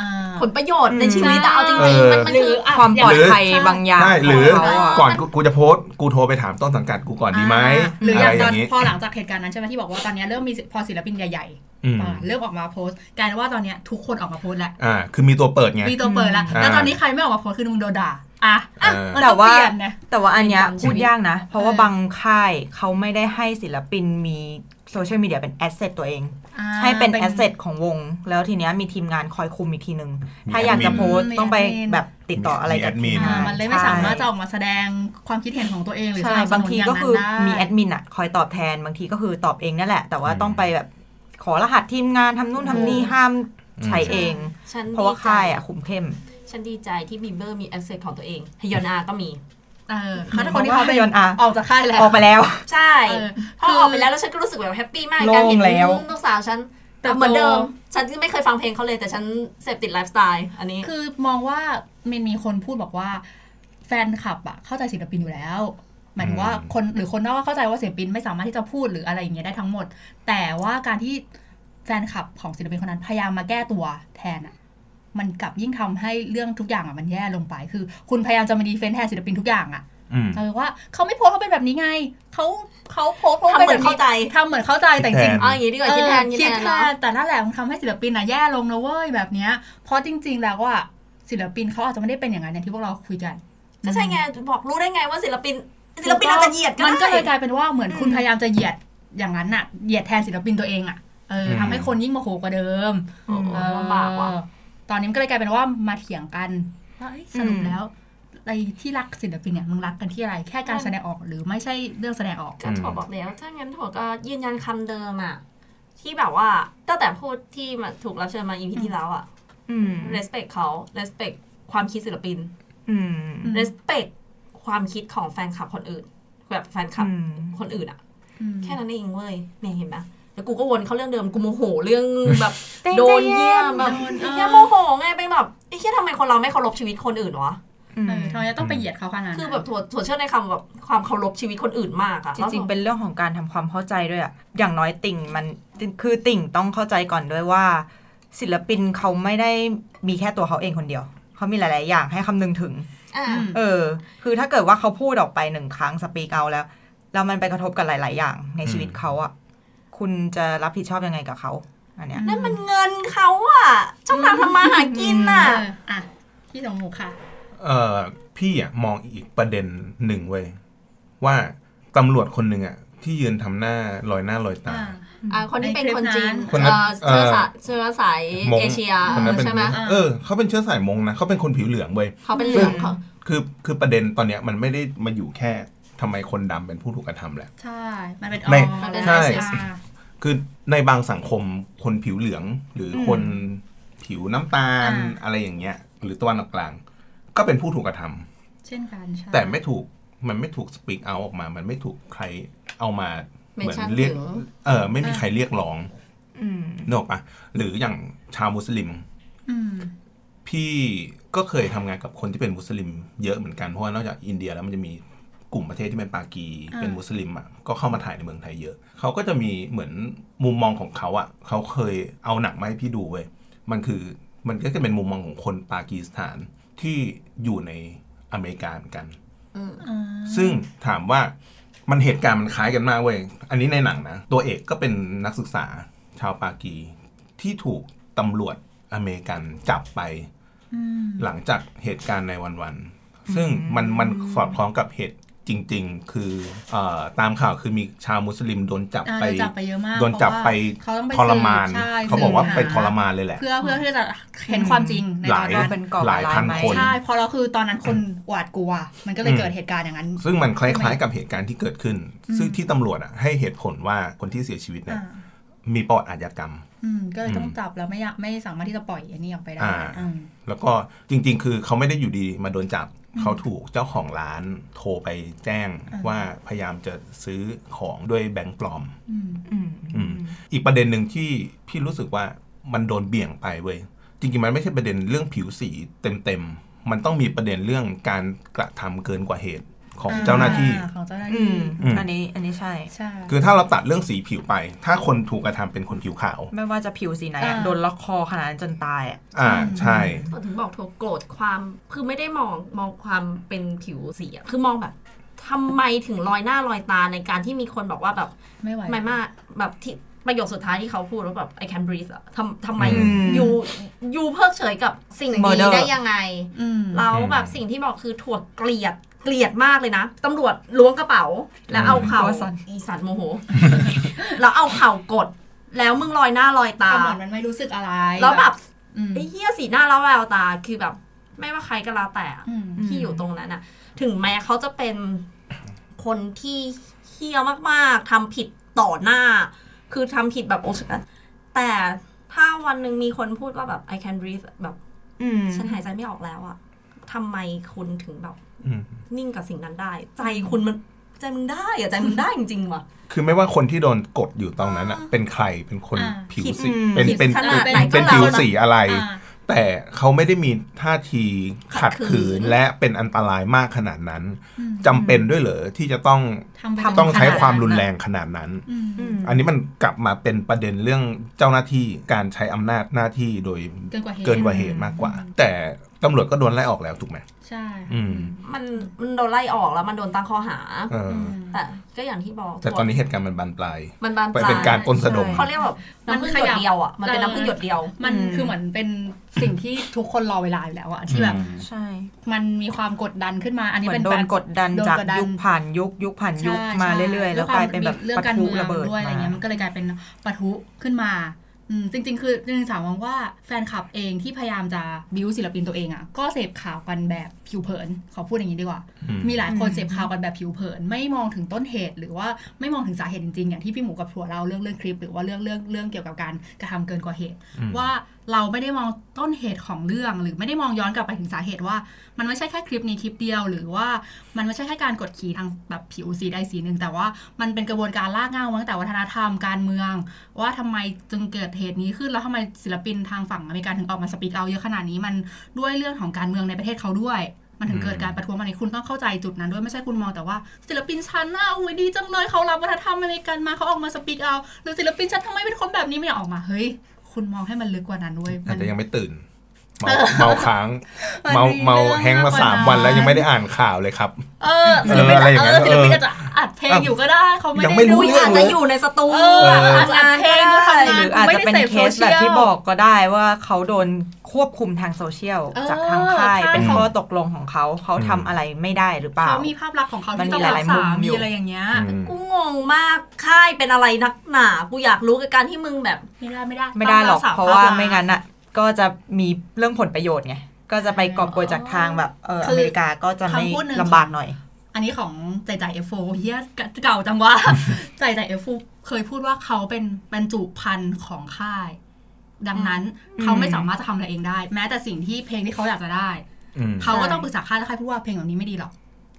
อ่าผลประโยชน์ในชีวิตใช่อะเอาจเอริงอๆมันมันหรืคือออะความปลอดภัยอย่างบางอย่างใช่หรือขงเขาะก่อนกูกูจะโพสต์กูโทรไปถามต้นสังกัดกูก่อนดีไหมหรือออะไรย่างอตอนย่างนี้พอหลังจากเหตุการณ์นั้นใช่ไหมที่บอกว่าตอนเนี้ยเริ่มมีพอศิลปินใหญ่อืมๆอ่าเริ่มออกมาโพสต์กลายเป็นว่าตอนเนี้ยทุกคนออกมาโพสต์แล้วอ่าคือมีตัวเปิดไงมีตัวเปิดแล้วอ่าแล้วตอนนี้ใครไม่ออกมาโพสต์คือมึงโดนด่าอะอะเออมันแต่ต้องว่าเปลี่ยนนะแต่ว่าอันเนี้ยเป็นความพูดยากนะ เพราะว่าเออบางค่ายเขาไม่ได้ให้ศิลปินมี โซเชียลมีเดียเป็นแอสเซทตัวเองอ่าให้เป็นแอสเซทของวง แล้วทีเนี้ยมีทีมงานคอยคุมอีกทีนึงมีถ้าอยากจะแอดมินโพสต์มีต้องไปแอดมินแบบติดต่ออะไรกับมีทีแอดมินมงาอ่านมันเลยไม่ใช่สามารถจะออกมาแสดงความคิดเห็นของตัวเองหรือใช่สนับสบางนุนทีอย่างก็นั้นคือได้มีแอดมินอะคอยตอบแทนบางทีก็คือตอบเองนั่นแหละ แต่ว่าอืมต้องไปแบบขอรหัสทีมงานทำนู่นทำนี่ห้ามใช้เองฉันเพราะว่าดีใจค่ายอะคุมเข้ม ฉันดีใจที่บีเบอร์มี asset ของตัวเองฮยอนอาก็มี เออเขาคนที่เขาเพราะว่าฮยอนอาออกจากค่ายแล้วออกไปแล้ว ใช่เออพอออกไปแล้วแล้วฉันก็รู้สึกแบบ happy มากโล่งการเห็นแล้วลูกสาวฉันเติบโตเหมือนเดิม ฉันไม่เคยฟังเพลงเขาเลยแต่ฉันเสพติดไลฟ์สไตล์อันนี้ คือมองว่ามันมีคนพูดบอกว่า แฟนคลับอะเข้าใจศิลปินอยู่แล้วหมายถึงว่าคนหรือคนนอกก็เข้าใจว่าศิลปินไม่สามารถที่จะพูดหรืออะไรอย่างเงี้ยได้ทั้งหมด แต่ว่าการที่แฟนคลับของศิลปินคนนั้นพยายามมาแก้ตัวแทนอะ มันกลับยิ่งทำให้เรื่องทุกอย่างอะมันแย่ลงไป คือ คุณพยายามจะมาดีเฟนต์แทนศิลปินทุกอย่างอะอืมเออว่าเขาไม่โพสต์เขาเป็นแบบนี้ไงเขาเขาโพสต์เพราะทำเหมือนเข้าใจทำเหมือนเข้าใจแต่จริงคิดแทนเอาอย่างนี้ดีกว่าคิดแทนเออคิคิดดแทนแทเนาะนแต่นั่นแหละมันทำให้ศิลปินอะแย่ลงนะเว้ยแบบเนี้ยเพราะจริง ๆ แล้วว่าศิลปินเขาอาจจะไม่ได้เป็นอย่างนั้นอย่างที่พวกเราคุยกันก็ใช่ไงบอกรู้ได้ไงว่าศิลปินศิลปินอาจจะเหยียดก็มันก็ได้เลยกลายเป็นว่าเหมือนคุณอืมพยายามจะเหยียดอย่างนั้นน่ะเหยียดแทนศิลปินตัวเองอะเอออืมทำให้คนยิ่งโมโหกว่าเดิมโอ้โหเออลำบากว่ะ ตอนนี้มันก็เลยกลายเป็นว่ามาเถียงกันว่าเอ้ยสรุปอืมแล้วไอ้ที่รักศิลปินเนี่ยมึงรักกันที่อะไรแค่การแสดงออกหรือไม่ใช่เรื่องแสดงออกก็ถั่วบอกแล้วถ้างั้นถั่วก็ยืนยันคำเดิมอะที่แบบว่าตั้งแต่พูดที่มาถูกรับเชิญมาอีพีที่แล้วอะอืม respect เขา respect ความคิดศิลปินอืมอืม respect ความคิดของแฟนคลับคนอื่น แบบแฟนคลับอืมคนอื่นอะอืมแค่นั้นเองเว้ยเนี่ยเห็นไหม แล้วกูก็วนเข้าเรื่องเดิมกูโมโหเรื่องแบบเต้นโดนใจเย็นเยี่ยมแบบโดนเออไอ้เหี้ยโมโหไงไปแบบไอ้เหี้ยทำไมคนเราไม่เคารพชีวิตคนอื่นวะอืมเออทำไมต้องไปเหยียดเขาขนาดนั้นคือแบบถั่วถั่วเชื่อในคำแบบความเคารพชีวิตคนอื่นมากอะจริงๆเป็นเรื่องของการทำความเข้าใจด้วยอะอย่างน้อยติ่งมันคือติ่งต้องเข้าใจก่อนด้วยว่า ศิลปินเขาไม่ได้มีแค่ตัวเขาเองคนเดียว เขามีหลาย ๆ อย่างให้คำนึงถึงอ่าอืมเออ คือถ้าเกิดว่าเขาพูดออกไปหนึ่งครั้งสปีกเอาแล้วแล้วมันไปกระทบกับหลาย ๆ อย่างในชีวิตเขาอะ คุณจะรับผิดชอบยังไงกับเขาอันเนี้ยนั่นมันเงินเขาอะช่องทางทำมาหากินเอน่ะออะพี่สมหมูค่ะ เอ่อพี่อะมองอีกประเด็นหนึ่งเว้ยว่าตำรวจคนหนึ่งอะที่ยืนทำหน้าลอยหน้าลอยตาอ่าอ่าคนที่เป็นในคลิปคนจีนนั้นคนนั้นเอ่อเชื้อเอ่อสายเชื้อสายมงเอเชียคนนั้นเป็นใช่ไหมเออเขาเป็นเชื้อสายมงนะเขาเป็นคนผิวเหลืองเว้ยเขาเป็นเหลืองเขาคือคือประเด็นตอนเนี้ยมันไม่ได้มาอยู่แค่ ทำไมคนดำเป็นผู้ถูกกระทำแหละ ใช่ มันเป็นไม่มันเป็นใช่อ่าคือในบางสังคมคนผิวเหลือง หรืออมคนผิวน้ำตาลอ่าอะไรอย่างเงี้ย หรือตะวันออกกลาง ก็เป็นผู้ถูกกระทำเช่นกันใช่แต่ไม่ถูกมันไม่ถูกสปีกเอาออกมา มันไม่ถูกใครเอามาเมเหมือนชั่นเรียกถึงเออ ไม่มีใครเรียกร้องอืมนึกออกปะหรืออย่างชาวมุสลิมอืมพี่ก็เคยทำงานกับคนที่เป็นมุสลิม เยอะเหมือนกันเพราะว่านอกจากอินเดียแล้วมันจะมี กลุ่มประเทศที่เป็นปากีอ่าเป็นมุสลิมอะก็เข้ามาถ่ายในเมืองไทยเยอะเขาก็จะมีเหมือนมุมมองของเขาอะเขาเคยเอาหนังมาให้พี่ดูเว้ยมันคือมันก็จะเป็นมุมมองของคนปากีสถานที่อยู่ในอเมริกาเหมือนกันอ่าซึ่งถามว่ามันเหตุการณ์มันคล้ายกันมากเว้ย อันนี้ในหนังนะ ตัวเอกก็เป็นนักศึกษาชาวปากี ที่ถูกตำรวจอเมริกันจับไปอืมหลังจากเหตุการณ์ในวันๆซึ่งมันมันสอดคล้องกับเหตุ จริง ๆ คือเออตามข่าวคือมีชาวมุสลิมโดนจับอ่าไปโดนจับไปเยอะมากโดนจับไปเพราะว่าเขาต้องไปทรมานสืบใช่เขาบอกว่าสืบหาไปทรมานเลยแหละ เพื่อเพื่อที่จะเห็นความจริงในหตลาอนยนั้นเป็นก่อหลายพันการร้ายไหมคนใช่เพราะเราคือตอนนั้นคนหวาดกลัว มันก็เลยอืมเกิดเหตุการณ์อย่างนั้น ซึ่งมันคล้ายๆกับเหตุการณ์ที่เกิดขึ้น ซึ่งที่ตำรวจอะให้เหตุผลว่าคนที่เสียชีวิตเนี่ยอ่ามีประวัติอาชญากรรม อืม ก็เลยต้องอืมจับแล้วไม่อยากไม่สามารถที่จะปล่อยอันนี้ออกไปได้อ่าอืมแล้วก็จริง ๆ คือเขาไม่ได้อยู่ดีมาโดนจับ เขาถูกเจ้าของร้านโทรไปแจ้งอ่าว่าพยายามจะซื้อของด้วยแบงก์ปลอมอืมอืมอืมอีกประเด็นหนึ่งที่พี่รู้สึกว่ามันโดนเบี่ยงไปเว้ยจริงๆมันไม่ใช่ประเด็นเรื่องผิวสีเต็มๆมันต้องมีประเด็นเรื่องการกระทำเกินกว่าเหตุ ของเจ้าหน้าที่อ่ของเจ้าหน้าอืที่มอืมอันนี้อันนี้ใช่ใช่ คือถ้าเราตัดเรื่องสีผิวไป ถ้าคนถูกกระทำเป็นคนผิวขาว ไม่ว่าจะผิวสีไหนอะอ่าโดนล็อกคอขนาดนั้นจนตายอะอ่าใช่ถึงบอกถั่วโกรธความคือไม่ได้มองมองความเป็นผิวสีอะคือมองแบบทำไมถึงลอยหน้าลอยตาในการที่มีคนบอกว่าแบบไม่ไหวไม่มากแบบที่ประโยคสุดท้ายที่เขาพูดว่าแบบ I can breathe อะทำทำไมอืมยูยูเพิกเฉยกับสิ่งสิ่งนี้ murder ได้ยังไงอืมแล้วแบบสิ่งที่บอกคือถั่วเกลียด เกลียดมากเลยนะตำรวจล้วงกระเป๋า แล้วเอาเข่าตัวสั่นอีสัตว์โมโห แล้วเอาเข่ากด แล้วมึงลอยหน้าลอยตาทำเหมือนมันไม่รู้สึกอะไร แล้วแบบอืมไอ้เหี้ยสีหน้าแล้วแววตาคือแบบ ไม่ว่าใครก็แล้วแต่อะอืมที่อยู่ตรงนั้นอะถึงแม้เขาจะเป็นคนที่เฮี้ยมากๆทำผิดต่อหน้า คือทำผิดแบบโอชกันแต่ถ้าวันหนึ่งมีคนพูดว่าแบบ I can breathe แบบอืมฉันหายใจไม่ออกแล้วอะทำไมคุณถึงแบบอืม นิ่งกับสิ่งนั้นได้ ใจคุณมันใจมึงได้อะใจมึงได้จริงๆว่ะคือไม่ว่าคนที่โดนกดอยู่ตรงนั้นอะเป็นใครเป็นคนอ่าผิวผิดสีอืมเป็นผิดเป็นขนาดไหนเป็นก็แล้วผิวนะสีอะไรอ่าแต่เขาไม่ได้มีท่าทีขัดขัดขืขืนนและเป็นอันตรายมากขนาดนั้นอืมจำเป็นด้วยเหรอที่จะต้องทำไปต้องใช้ขนาดความรุนแรงขนาดนั้นอืมอืมอันนี้มันกลับมาเป็นประเด็นเรื่องเจ้าหน้าที่การใช้อำนาจหน้าที่โดยเกินกว่าเหตุเกินกว่าเหตุมากกว่า แต่ ตำรวจก็โดนไล่ออกแล้วถูกไหมใช่อืมมันมันโดนไล่ออกแล้วมันโดนตั้งข้อหาเอออือมแต่ก็อย่างที่บอก แต่ตอนนี้เหตุการณ์มันบานปลายมันบานปไปลายเป็นการปล้นสะดมเขาเรียกแบบน้ำพึ่งหยดเดียวอะมันเป็นน้ำพึ่งหยดเดียว มันอืมคือเหมือนเป็นสิ่งที่ทุกคนรอเวลาอยู่แล้วอะที่แบบอืมใช่ มันมีความกดดันขึ้นมา อันนี้เหมือเป็นนโดนการกดดันโดนจากกดดันยุคผ่านยุคยุคผ่านยุคใช่มาใช่เรื่อยๆ แล้วด้กลายเป็นแบบเรื่องปะการทุเมืองระเบิดด้วยอะไรเงี้ยมามันก็เลยกลายเป็นปะทุขึ้นมาอืม จริง ๆ คือจริงๆสาวมองว่าแฟนคลับเองที่พยายามจะบิวศิลปินตัวเองอะก็เสพข่าวกันแบบผิวเผิน ขอพูดอย่างนี้ดีกว่าอืมมีหลายคนอืมเสพข่าวกันแบบผิวเผิน ไม่มองถึงต้นเหตุ หรือว่าไม่มองถึงสาเหตุจริงๆอย่างที่พี่หมูกับถั่วเราเรื่องเรื่องคลิป หรือว่าเรื่องเรื่องเรื่องเกี่ยวกับการกระทำเกินกว่าเหตุอืมว่า เราไม่ได้มองต้นเหตุของเรื่อง หรือไม่ได้มองย้อนกลับไปถึงสาเหตุว่า มันไม่ใช่แค่คลิปนี้คลิปเดียว หรือว่ามันไม่ใช่แค่การกดขี่ทางแบบผิวสีใดสีหนึ่ง แต่ว่ามันเป็นกระบวนการลากเงาตั้งแต่วัฒนธรรมการเมือง ว่าทำไมจึงเกิดเหตุนี้ขึ้นแล้วทำไมศิลปินทางฝั่งอเมริกันถึงออกมาสปีกเอาเยอะขนาดนี้มันด้วยเรื่องของการเมืองในประเทศเขาด้วยมันถึงเกิดการประท้วงมาในคุณต้องเข้าใจจุดนั้นด้วยไม่ใช่คุณมองแต่ว่า ศิลปินฉันน่ะอุ้ยดีจังเลยเขารับวัฒนธรรมอเมริกันมาเขาออกมาสปีกเอาหรือศิลปินฉันทำไมเป็นคนแบบนี้ไม่ออกมาเฮ้ย คุณมองให้มันลึกกว่านั้นด้วยอาจมันจะยังไม่ตื่น เมาเมาค้างมันเมามีเมาเรื่องแฮงก์มามากกว่าสามวันแล้วยังไม่ได้อ่านข่าวเลยครับ เออศิลปินเอออะไรอย่างนั้เอนอศิลปินเอออาจจะอัดเพลงอยู่ก็ได้เขาไม่ยังได้ไม่รู้อุ้ยเรื่อาจจะอยู่ในสตูเอออาจจะอัดเพลงกูทำงานหรืออาจจะเป็นไม่ได้เสพเคสโซเชียลแบบที่บอกก็ได้ว่าเขาโดนควบคุมทางโซเชียลเออจากทางค่ายใช่เป็นข้อตกลงของเขาเขาทำอะไรไม่ได้หรือเปล่าเขามีภาพลักษณ์ของเขามันที่มีต้องหรัลายกๆมุษามอยู่มีอะไรอย่างเงี้ยอืมกูงงมากค่ายเป็นอะไรนักหนากูอยากรู้กับการที่มึงแบบไม่ได้ไม่ได้ไม่ได้หรอกต้งษเพราะว่าภพลักษณ์ไม่งั้นอะ ก็จะมีเรื่องผลประโยชน์ไง ก็จะไปกอบโกยจากทางแบบเออคืออเมริกาก็จะไม่คำพูดหนึ่งลำบากหน่อย อันนี้ของใจใจเอฟโฟเฮียเก่าจังว่า ใจใจเอฟโฟเคยพูดว่าเขาเป็นบรรจุพันธุ์ของค่าย ดังนั้นอืมเขาไม่สามารถจะทำอะไรเองได้ แม้แต่สิ่งที่เพลงที่เขาอยากจะได้อืมเขาก็ใช่ต้องปรึกษาค่ายแล้วค่ายพูดว่าเพลงแบบนี้ไม่ดีหรอก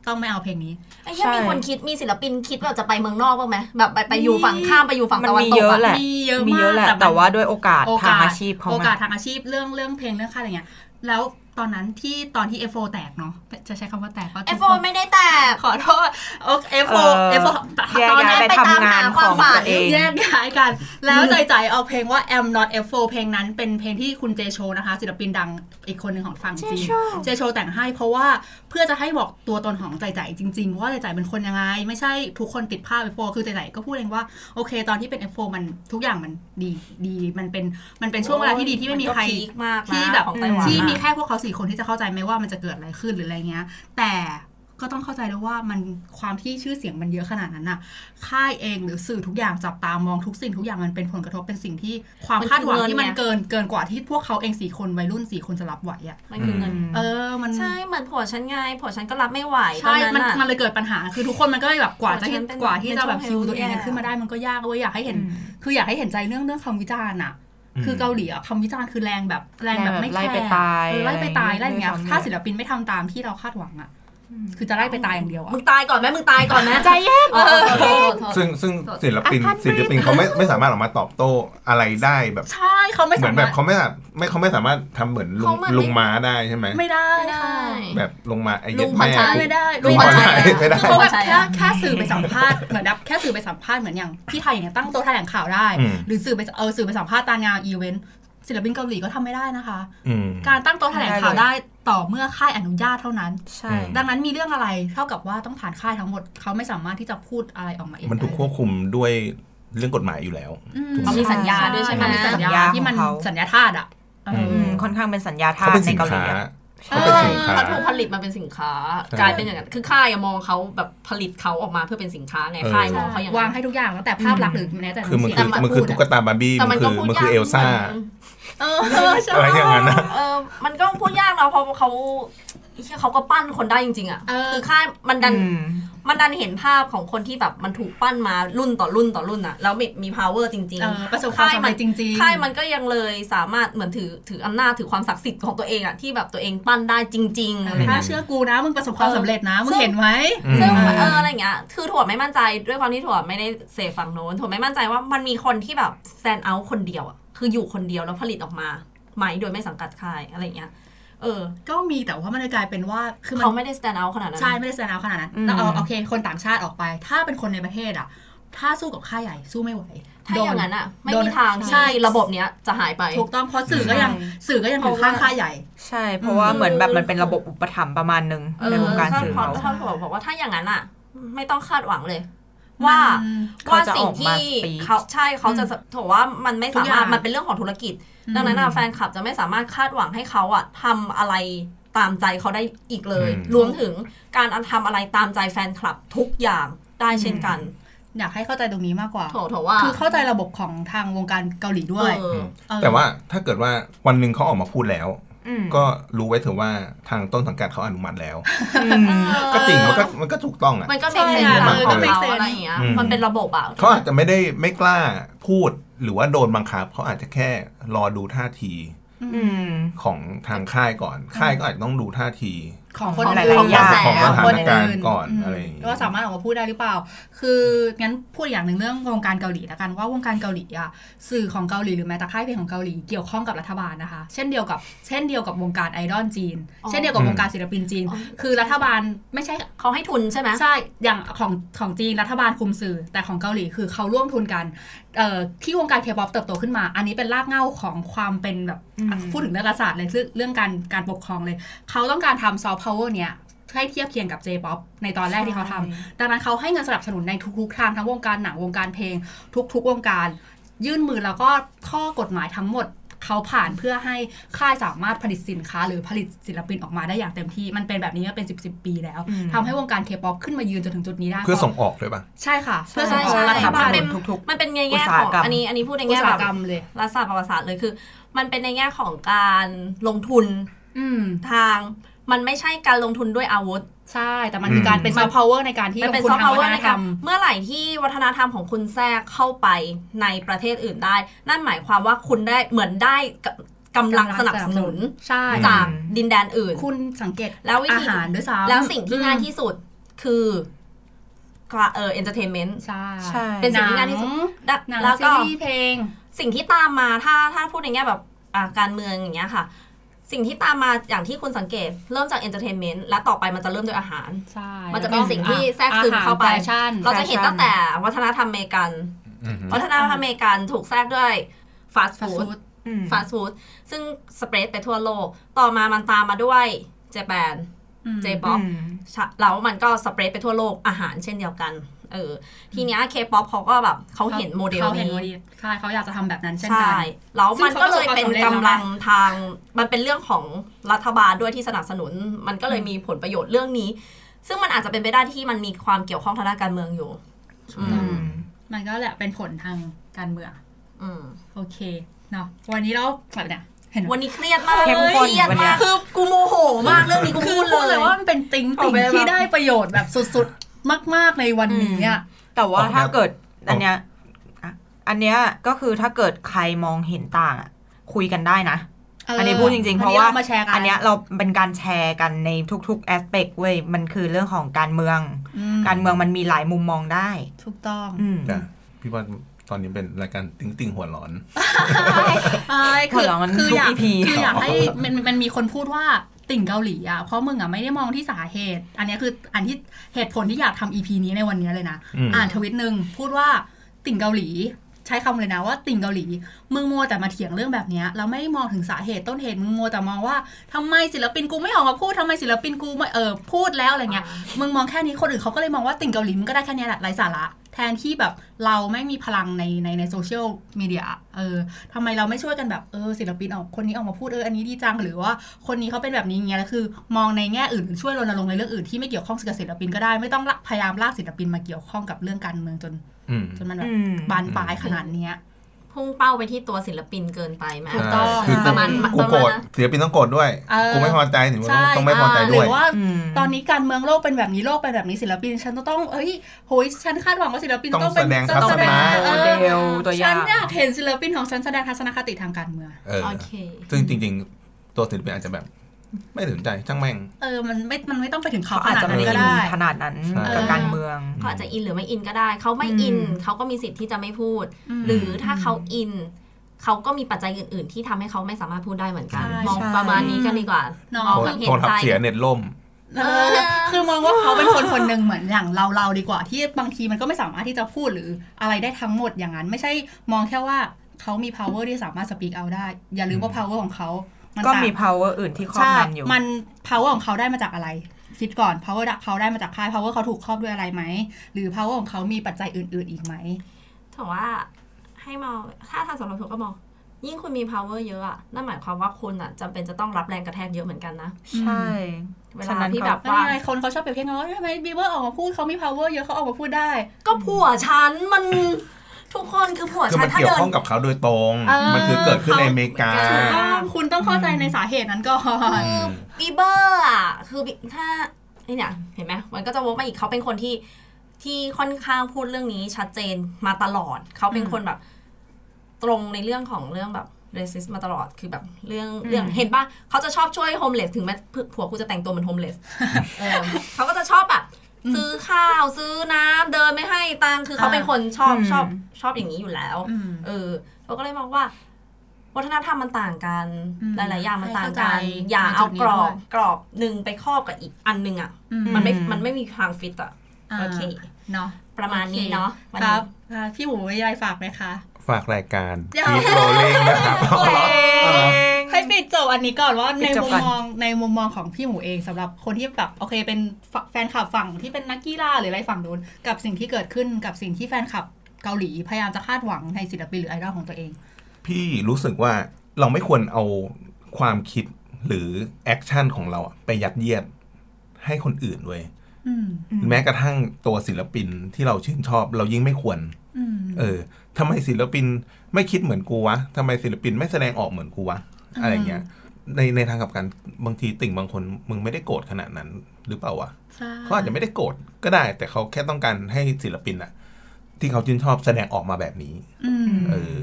ต้องไม่เอาเพลงนี้ไอ้เหี้ยใช่มีคนคิดมีศิลปินคิดว่าจะไปเมืองนอกบ้างไหมแบบไปไปอยู่ฝั่งข้ามไปอยู่ฝั่งมันตะวันมีตเยกอะอะแหละมีเยอะมีเยอะแหละมากแต่มันแต่ว่าด้วยโอกาสโอกาทางสอาชีพเขาโอกาสไงทางอาชีพเรื่องเรื่องเพลงเรื่องค่ายอะไรเงี้ยแล้วตอนนั้นที่ตอนที่ F4 แตกเนาะจะใช้คำว่าแตกว่าเอฟโฟไม่ได้แตก ขอโทษโอเค F4 เออ F4 แยกตอนย้ายนั้นไปไปตามทำงานหาขความองฝัตันวเองแยกย้ายกัน แล้วใจใจเอาเพลงว่า am not F4 เพลงนั้นเป็นเพลงที่คุณเจโชนะคะ ศิลปินดังอีกคนหนึ่งของฝั่งจีนเจโชแต่งให้เพราะว่าเพื่อจะให้บอกตัวตนของใจใจจริง ๆ ว่าใจใจเป็นคนยังไง ไม่ใช่ทุกคนติดภาพ F4 คือใจใจก็พูดเองว่าโอเค ตอนที่เป็น F4 มันทุกอย่างมันดีดีมันเป็นมันเป็นช่วงเวลาที่ดีที่ไม่มีใครนก็พีคมากนะที่แบบของไต้หวันที่มีอะแค่พวกเขาสี่คนที่จะเข้าใจไหมว่ามันจะเกิดอะไรขึ้นหรืออะไรเงี้ย แต่ก็ต้องเข้าใจด้วยว่ามันความที่ชื่อเสียงมันเยอะขนาดนั้นน่ะ ค่ายเองหรือสื่อทุกอย่างจับตามองทุกสิ่งทุกอย่างมันเป็นผลกระทบเป็นสิ่งที่ความมันคือคาดหวังที่มันเงินไงเกินเกินกว่าที่พวกเขาเองสี่คนวัยรุ่นสี่คนจะรับไหวอะมันคือเงินเออมันใช่เหมือนผัวฉันไงผัวฉันก็รับไม่ไหวตอใช่นนั้นมันอะมันเลยเกิดปัญหาคือทุกคนมันก็เลยแบบกว่าจะฉันเป็นกว่าที่จะแบบเป็นคิวตัวเองแย่กันขึ้นมาได้มันก็ยากเว้ยอยากให้เห็นอืมคืออยากให้เห็นใจเรื่องเรื่องคำวิจารณ์อะอืม คือเกาหลีอะคำวิจารณ์คือแรงแบบแรงแบบไม่ไล่แคร์ไปตายเออไล่ไปตายไล่อย่างเงี้ยด้วยซ้ำถ้าศิลปินไม่ทำตามที่เราคาดหวังอะ คือจะไล่ไปตายอย่างเดียวอะมึงตายก่อนไหมมึงตายก่อนไหมใจเย็นเออโทษโทษโทษซึ่งซึ่งศิลปิน I can't ศิลปินเขาไม่ไม่สามารถออกมาตอบโต้อะไรได้แบบใช่เขาไม่เหมืสาอนแบมาบรถเขาไม่สามไม่เขาไม่สามารถทำเหมือนลุงเขามันไม่ลุงม้าได้ใช่ไหมไม่ได้ไม่ได้ค่ะแบบลงมาไอ้ลุเย็ดงพรแม่ชัยไม่ได้ลุงพรชัยไม่ได้คือเขาแบบใช่แค่อะแค่สื่อไปสัมภาษณ์เหมือนแบบแค่สื่อไปสัมภาษณ์เหมือนอย่างที่ไทยอย่างเงี้ยตั้งโต๊ะแถลงข่าวได้อืมหรือสื่อไปเออสื่อไปสัมภาษณ์ตามงานอีเวนต์ ศิลปินเกาหลีก็ทำไม่ได้นะคะอืมการตั้งโต๊ะแถลงข่าวไม่ได้เลยได้ต่อเมื่อค่ายอนุญาตเท่านั้น ใช่ ดังนั้นมีเรื่องอะไรเท่ากับว่าต้องผ่านค่ายทั้งหมด เขาไม่สามารถที่จะพูดอะไรออกมาเอง มันถูกได้ควบคุมด้วยเรื่องกฎหมายอยู่แล้วอืถูกไหเขามีสัญญาด้วยใช่ไหมเขามีสัญญาที่มันของเขาสัญญาธาตุอะเอออืมค่อนข้างเป็นสัญญาทาเขาสเป็นในสินเกาหลีค้าอะเขาเป็นสินค้าเขาถูกผลิตมาเป็นสินค้าใช่กลายเป็นอย่างนั้นคือค่ายอะมองเขาแบบผลิตเขาออกมาเพื่อเป็นสินค้าไงเออค่ายมองเขาอย่างวางนั้นให้ทุกอย่างแล้วแต่ภาพลักษณ์หรือแม้แต่คือมันคือน้ำเสียงมันคือตุ๊กตาบาร์บี้แต่มัมันนก็คือพูดมันคือยากเอลซ่า เออใช่อะไรอย่างนั้นนะเออมันก็พูดยากเนาะเพราะเขาไอ้เหี้ยเขาก็ปั้นคนได้จริงๆอะเออคือค่ายมันดันอืมมันดันเห็นภาพของคนที่แบบมันถูกปั้นมารุ่นต่อรุ่นต่อรุ่นอะแล้วมีมี power จริงเออประสบความสำเร็จจริงๆค่ายมันก็ยังเลยสามารถเหมือนถือถืออำนาจถือความศักดิ์สิทธิ์ของตัวเองอะที่แบบตัวเองปั้นได้จริงๆอะไรถ้าเงี้ยเชื่อกูนะมึงประสบความสำเร็จนะมึงเห็นไหมอืมซึ่งเออเอออะไรเงี้ยคือถั่วไม่มั่นใจด้วยความที่ถั่วไม่ได้เสพฝั่งโน้นถั่วไม่มั่นใจว่ามันมีคนที่แบบ stand out คนเดียวอะ คืออยู่คนเดียวแล้วผลิตออกมาไหมโดยไม่สังกัดค่ายอะไรเงี้ยเออ ก็มีแต่ว่ามันเลยกลายเป็นว่าคือมัเขาไม่ได้ stand out ขนาดนั้น ใช่ ไม่ได้แสดงขนาดนั้นอืมแล้วเอาโอเค คนต่างชาติออกไป ถ้าเป็นคนในประเทศอะ ถ้าสู้กับค่ายใหญ่สู้ไม่ไหวถ้าอย่างนั้นอะไม่โดนมีทางใช่ที่ระบบเนี้ยจะหายไป ถูกต้องเพราะสื่อก็ยังใช่สื่อก็ยังอยู่ข้างค่ายใหญ่ ใช่ เพราะว่าเหมือนแบบมันเป็นระบบอุปถัมภ์ประมาณหนึ่งเออในวงการถ้าสื่อพอเขาถ้าบอกบอกว่าถ้าอย่างนั้นอะ ไม่ต้องคาดหวังเลย ว่าอืมเขาว่าจะสิ่งออกมาที่ speak เขาใช่เขาจะถือว่ามันไม่ทุสากอย่ามางรถมันเป็นเรื่องของธุรกิจ ดังนั้นอะแฟนคลับจะไม่สามารถคาดหวังให้เขาอะทำอะไรตามใจเขาได้อีกเลยอืมรวมถึงการทำอะไรตามใจแฟนคลับทุกอย่างได้เช่นกันอยากให้เข้าใจตรงนี้มากกว่าโถโถว่า คือเข้าใจระบบของทางวงการเกาหลีด้วยเออเออแต่ว่าถ้าเกิดว่าวันหนึ่งเขาออกมาพูดแล้วอืม ก็รู้ไว้เถอะว่าทางต้นสังกัดเขาอนุมัติแล้วอืมก็จริงมันก็มันก็ถูกต้องอะมันก็ใช่ไม่เซนอะของเออก็ make เขา sense อะไรอย่างเงี้ยอืมมันเป็นระบบอะเขาอาจจะไม่ได้ไม่กล้าพูดหรือว่าโดนบังคับเขาอาจจะแค่รอดูท่าทีอืมของทางค่ายก่อน ค่ายก็อาจจะต้องดูท่าที ของคนของอื่นหลายๆอย่างของสถานการณ์คก่อนมอะไรอย่างงี้ว่าสามารถออกมาพูดได้หรือเปล่า คืองั้นพูดอย่างหนึ่งเรื่องวงการเกาหลีแล้วกันว่าวงการเกาหลีอะสื่อของเกาหลีหรือแม้แต่ค่ายเพลงของเกาหลีเกี่ยวข้องกับรัฐบาลนะคะ เช่นเดียวกับเช่นเดียวกับวงการไอดอลจีน เช่นเดียวกับวงการศิลปินจีน คือรัฐบาลไม่ใช่เขาให้ทุนใช่ไหมใช่อย่างของของจีนรัฐบาลคุมสื่อแต่ของเกาหลีคือเขาร่วมทุนกันเอ่อ ที่วงการเคป๊อปเติบโตขึ้นมา อันนี้เป็นรากเหง้าของความเป็นแบบอืมอะพูดถึงเรื่องรัฐศาสตร์เลยเรื่องเรื่องการการปกครองเลย เขาต้องการทำซอฟต์พาวเวอร์เนี่ยให้เทียบเคียงกับ J-POP ในตอนแรกที่เขาทำดังนั้นเขาให้เงินสนับสนุนในทุกๆทางทั้งวงการหนังวงการเพลง ทุกๆวงการ ยื่นมือแล้วก็ข้อกฎหมายทั้งหมด เขาผ่านเพื่อให้ค่ายสามารถผลิตสินค้า หรือผลิตศิลปินออกมาได้อย่างเต็มที่ มันเป็นแบบนี้มาเป็น 10บสปีแล้วอืมทำให้วงการเคป๊อปขึ้นมายืนจนถึงจุดนี้ได้ เพื่อส่งออกด้วยป่ะ ใช่ค่ะใช่เพื่อส่งออกใช่รัฐทำบาลเป็นทุกมันเป็นในอุแง่ตขสาหองกรรมอันนี้อันนี้พูดในอุตแง่สาหแบบกรรมเลยรัฐศาสตร์ประวัติศาสตร์เลยคือ มันเป็นในแง่ของการลงทุนอืมทาง มันไม่ใช่การลงทุนด้วยอาวุธ ใช่ แต่มันคือการเป็นซอฟต์พาวเวอร์ในการที่มันลเป็นงทุซอนฟต์ทางพาวเววัอฒร์นในธรการรมเมื่อไหร่ที่วัฒนธรรมของคุณแทรกเข้าไปในประเทศอื่นได้ นั่นหมายความว่าคุณได้เหมือนได้กำลังสนับสนุนใช่จากดินแดนอื่น คุณสังเกตแล้ววิธีอาหารด้วยซ้ำแล้วสิ่งที่ง่ายที่สุดคือเออเอนเตอร์เทนเมนต์ใช่ใช่เป็นสิ่งที่ง่ายที่สุดหนังแล้วซีก็รีส์เพลง สิ่งที่ตามมาถ้าถ้าพูดในแง่แบบอะการเมืองอย่างเงี้ยค่ะ สิ่งที่ตามมาอย่างที่คุณสังเกต เริ่มจาก entertainment และต่อไปมันจะเริ่มด้วยอาหาร ใช่ มันจะเป็นสิ่งที่แทรกซึมเข้าไปอหรแฟชั่นเราจะเห็นตั้งแต่วัฒนธรรมอเมริกัน วัฒนธรรมอเมริกันถูกแทรกด้วยฟาสต์ฟู้ด ฟาสต์ฟู้ดอืมฟาสต์ฟู้ดซึ่ง spread ไปทั่วโลก ต่อมามันตามมาด้วย Japan J-pop อืมแล้วมันก็ spread ไปทั่วโลกอาหารเช่นเดียวกัน เออ ทีเนี้ยเคป๊อปเขาก็แบบเขาเห็นโมเดลเขาเห็นโมเดลนี้ใช่เขาอยากจะทำแบบนั้นเช่นกันใช่แล้วมันก็เลยซึ่งเขาประสบเป็นความสำเร็จกำลังทาง มันเป็นเรื่องของรัฐบาลด้วยที่สนับสนุน มันก็เลยมีผลประโยชน์เรื่องนี้ ซึ่งมันอาจจะเป็นไปได้ที่มันมีความเกี่ยวข้องทางด้านการเมืองอยู่อือืมมมันก็แหละเป็นผลทางการเมืองอืมโอเคเนาะวันนี้เราแบบเนี่ยเห็นไหมวันนี้เครียดมากเข้มข้นเครียดวันเนี้มายกคือกูโมโหมากเรื่องนี้กูคือพูดพูดเลเลยยว่ามันเป็นติงเอาติงไปแบบที่ได้ประโยชน์แบบสุดๆ มาก ๆ ในวันนี้อะแต่ว่าออกแนวถ้าเกิดอันเนี้ยอะอันเนี้ยก็คือถ้าเกิดใครมองเห็นต่างอะคุยกันได้นะอันนี้พูดจริง ๆ เพราะว่าอันนี้มาแชร์กันอันเนี้ยเราเป็นการแชร์กันในทุกๆแอสเปกเว้ยมันคือเรื่องของการเมืองอืมการเมืองมันมีหลายมุมมองได้ ถูกต้องอืมจ้ะพี่ว่า ตอนนี้เป็นรายการติ้งติงหัวร้อนใช่คือหัวเราะมันคือทุกอยาก EP คืออยากให้มันมันมีคนพูดว่าติ่งเกาหลีอะ เพราะมึงอะไม่ได้มองที่สาเหตุ อันเนี้ยคืออันที่เหตุผลที่อยากทำ EP นี้ในวันนี้เลยนะอืมอ่านทวิตหนึ่งพูดว่าติ่งเกาหลี ใช้คำเลยนะว่าติ่งเกาหลี มึงมัวแต่มาเถียงเรื่องแบบเนี้ยแล้วไม่มองถึงสาเหตุต้นเหตุมึงมัวแต่มองว่าทำไมศิลปินกูไม่ออกมาพูดทำไมศิลปินกูไม่เออพูดแล้วอะไรเงี้ยมึงมองแค่นี้คนอื่นเขาก็เลยมองว่าติ่งเกาหลีมันก็ได้แค่เนี้ยแหละไร้สาระ แทนที่แบบเราไม่มีพลังในในในโซเชียลมีเดียเออทำไมเราไม่ช่วยกันแบบเออศิลปินออกคนนี้ออกมาพูดเอออันนี้ดีจังหรือว่าคนนี้เขาเป็นแบบนี้อย่างเงี้ยแล้วคือ มองในแง่อื่นหรือช่วยรณรงค์ในเรื่องอื่นที่ไม่เกี่ยวข้องกับศิลปินก็ได้ไม่ต้องละพยายามลากศิลปินมาเกี่ยวข้องกับเรื่องการเมืองจนอืมจนมันแบบอืมบานปลายขนาดเนี้ย พุ่งเป้าไปที่ตัวศิลปินเกินไปไหมถูกต้องคือประมาณกูประโกรมาณธนั้นศิลปินต้องโกรธด้วยเออกูไม่พอใจถึงว่าใช่ต้องไม่พอใจหด้รืวยอว่าอืมตอนนี้การเมืองโลกเป็นแบบนี้โลกเป็นแบบนี้ศิลปิน ฉันต้องเอ้ยโหยฉันคาดหวังว่าศิลปินต้องต้องเป็นแสดงต้องแสดงทัศนะเออโมเดลตัวอย่าฉังนอยากเห็นศิลปินของฉันแสดงทัศนคติทางการเมืองเออโอเคซึ่งจริง ๆ ตัวศิลปินอาจจะแบบ ไม่สนใจช่างแม่ง เออมันไม่มันไม่ต้องไปถึงเขาเขาขอาจนาดจะนั้ไม่นได้ก็อินได้ ขนาดนั้นใช่ กับการเมือง เขาอาจจะอินหรือไม่อินก็ได้ เขาไม่อิน อืม เขาก็มีสิทธิ์ที่จะไม่พูด อืมหรือถ้าเขาอิน เขาก็มีปัจจัยอื่น ๆ ที่ทำให้เขาไม่สามารถพูดได้เหมือนกัน ใช่มองประมาณนี้กันดีกว่าเนาะมองโทแบรบเห็โทรนทัพใจ เสียเน็ตล่ม เออคือมองว่าเขาเป็นคนคนหนึ่งเหมือนอย่างเราเราดีกว่า ที่บางทีมันก็ไม่สามารถที่จะพูดหรืออะไรได้ทั้งหมดอย่างนั้น ไม่ใช่มองแค่ว่าเขามี power ที่สามารถ speak out ได้ อย่าลืมว่า power ของเขามัน ก็ต่างมี power อื่นที่ครอบใช่งำอยู่ มัน power ของเขาได้มาจากอะไร คิดก่อน power เขาได้มาจากค่าย power เขาถูกครอบด้วยอะไรไหม หรือ power ของเขามีปัจจัยอื่น ๆ อีกไหมถือว่าให้มองถ้าทางสำหรับผมก็มองยิ่งคุณมี power เยอะอะนั่นหมายความว่าคุณอะจำเป็นจะต้องรับแรงกระแทกเยอะเหมือนกันนะ ใช่ เวฉะลานั้นที่เขาแบบแล้วว่ายังไงคนเขาชอบเปรียบเทียบกันว่าทำไมบีเวอร์ออกมาพูดเขามี power เยอะเขาออกมาพูดได้ ก็ผัวฉันมัน ทุกคนคือผัวคือฉัมันนถ้าเกี่ยวเดิน ข้องกับเขาโดยตรง เออ มันคือเกิดขึ้นในอเมริกาเขาถูกต้องคุณต้องเข้าใจในสาเหตุนั้นก่อนบีเบอร์อะ คือบิถ้าไอเนี่ยเห็นไหมมันก็จะวกมาอีกเขาเป็นคนที่ที่ค่อนข้างพูดเรื่องนี้ชัดเจนมาตลอด เขาเป็นคนแบบ ตรงในเรื่องของเรื่องแบบเรสิสมาตลอดคือแบบเรื่องเรื่องเห็นปะเขาจะชอบช่วยโฮมเลสถึงแม้ผัวกูจะแต่งตัวเหมือนโฮมเลส เออเขาก็จะชอบแบบ ซื้อข้าวซื้อน้ำเดินไม่ให้ตังค์คือเขาเป็นคนชอบอืมชอบชอบอย่างนี้อยู่แล้วอืมเออเราก็เลยมองว่า วัฒนธรรมมันต่างกันอืมหลาย ๆ อย่างมันต่างให้เข้าใจกัน อย่าในจุเอาดนี้กรอบด้วยกรอบหนึ่งไปครอบกับอีกอันหนึ่งอะอืมันไม่อืมมันไม่มีทางฟิตอะโอเคเนาะประมาณนี้เนาะวันครันี้บอ่าพี่หมูมีอะไรฝากไหมคะ ฝากรายการเดี๋ยว Keep Rolling นะครับ เอาเหรอเอาเหรอให้ปิดจบอันนี้ก่อนว่าปิในดจบมุมก่อนมองในมุมมองของพี่หมูเองสำหรับคนที่แบบโอเค เป็นแฟนคลับฝั่งที่เป็นนักกีฬาหรืออะไรฝั่งนู้นกับสิ่งที่เกิดขึ้นกับสิ่งที่แฟนคลับเกาหลีพยายามจะคาดหวังในศิลปินหรือไอดอลของตัวเอง พี่รู้สึกว่าเราไม่ควรเอาความคิดหรือ action ของเราอะไปยัดเยียดให้คนอื่นเว้ยอืมแม้กระทั่งตัวศิลปินที่เราชื่นชอบ เรายิ่งไม่ควรอืมเออทำไมศิลปินไม่คิดเหมือนกูวะทำไมศิลปินไม่แสดงออกเหมือนกูวะ อะไรเงี้ยในในทางกลับกันบางทีติ่งบางคนมึงไม่ได้โกรธขนาดนั้น หรือเปล่าวะใช่เขาอาจจะไม่ได้โกรธก็ได้ แต่เขาแค่ต้องการให้ศิลปินอะที่เขาชื่นชอบแสดงออกมาแบบนี้อืมเออ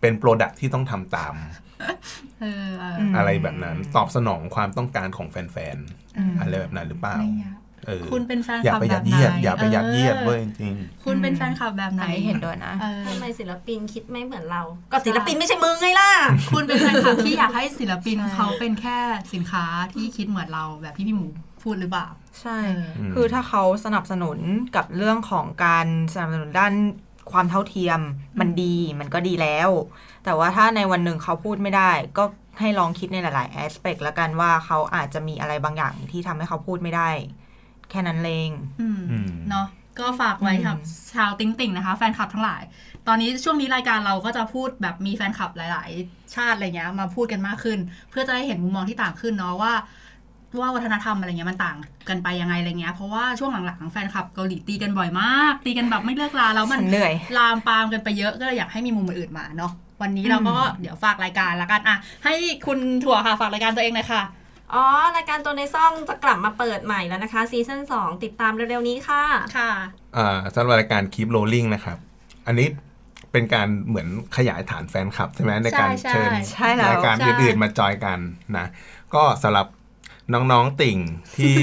เป็นโปรดักที่ต้องทำตามเออเออมอะไรแบบนั้น ตอบสนองความต้องการของแฟนอืมๆอะไรแบบนั้นหรือเปล่า ไม่อยากเออคุณเป็นแฟนอย่าคลับไปแบยับดไหนเยียดอย่าไปยัดเยียดออเว้ยจริงคุณเป็นแฟนคลับแบบไหนอันนี้เห็นด้วยนะเออทำไมศิลปินคิดไม่เหมือนเรา ก็ศิลปินไม่ใช่มึงไงล่ะ คุณเป็นแฟนคลับที่อยากให้ศิลปินเขาเป็นแค่สินค้าที่คิดเหมือนเราแบบที่พี่หมูพูดหรือเปล่า ใช่เออมคือถ้าเขาสนับสนุนกับเรื่องของการสนับสนุนด้านความเท่าเทียมมันดีมันก็ดีแล้ว แต่ว่าถ้าในวันหนึ่งเขาพูดไม่ได้ ก็ให้ลองคิดในหลายๆแอสเปกแล้วกันว่าเขาอาจจะมีอะไรบางอย่างที่ทำให้เขาพูดไม่ได้ แค่นั้นเองอืมอืมเนาะก็ฝากไว้ครับ ชาวติ๊งติ่งนะคะ แฟนคลับทั้งหลาย ตอนนี้ช่วงนี้รายการเราก็จะพูดแบบมีแฟนคลับหลาย ๆ ชาติอะไรเงี้ยมาพูดกันมากขึ้น เพื่อจะได้เห็นมุมมองที่ต่างขึ้นเนาะว่าว่าวัฒนธรรมอะไรเงี้ยมันต่างกันไปยังไงอะไรเงี้ยเพราะว่าช่วงหลังๆแฟนคลับเกาหลีตีกันบ่อยมาก ตีกันแบบไม่เลิกลาแล้วมันฉันเหนื่อยลามปามกันไปเยอะก็เลยอยากให้มีมุมอื่นๆมาเนาะวันนี้เราก็เดี๋ยวฝากรายการละกันอะให้คุณถั่วค่ะฝากรายการตัวเองเลยค่ะ อ๋อ รายการตัวในซ่องจะกลับมาเปิดใหม่แล้วนะคะซีซั่น2 ติดตามเร็วๆนี้ค่ะ ค่ะอ่าสำหรับรายการ Keep Rolling นะครับ อันนี้เป็นการเหมือนขยายฐานแฟนคลับใช่ไหมในการใช่เชิญใช่แล้วรายการใช่อื่นๆมาจอยกันนะ ก็สำหรับน้องๆติ่งที่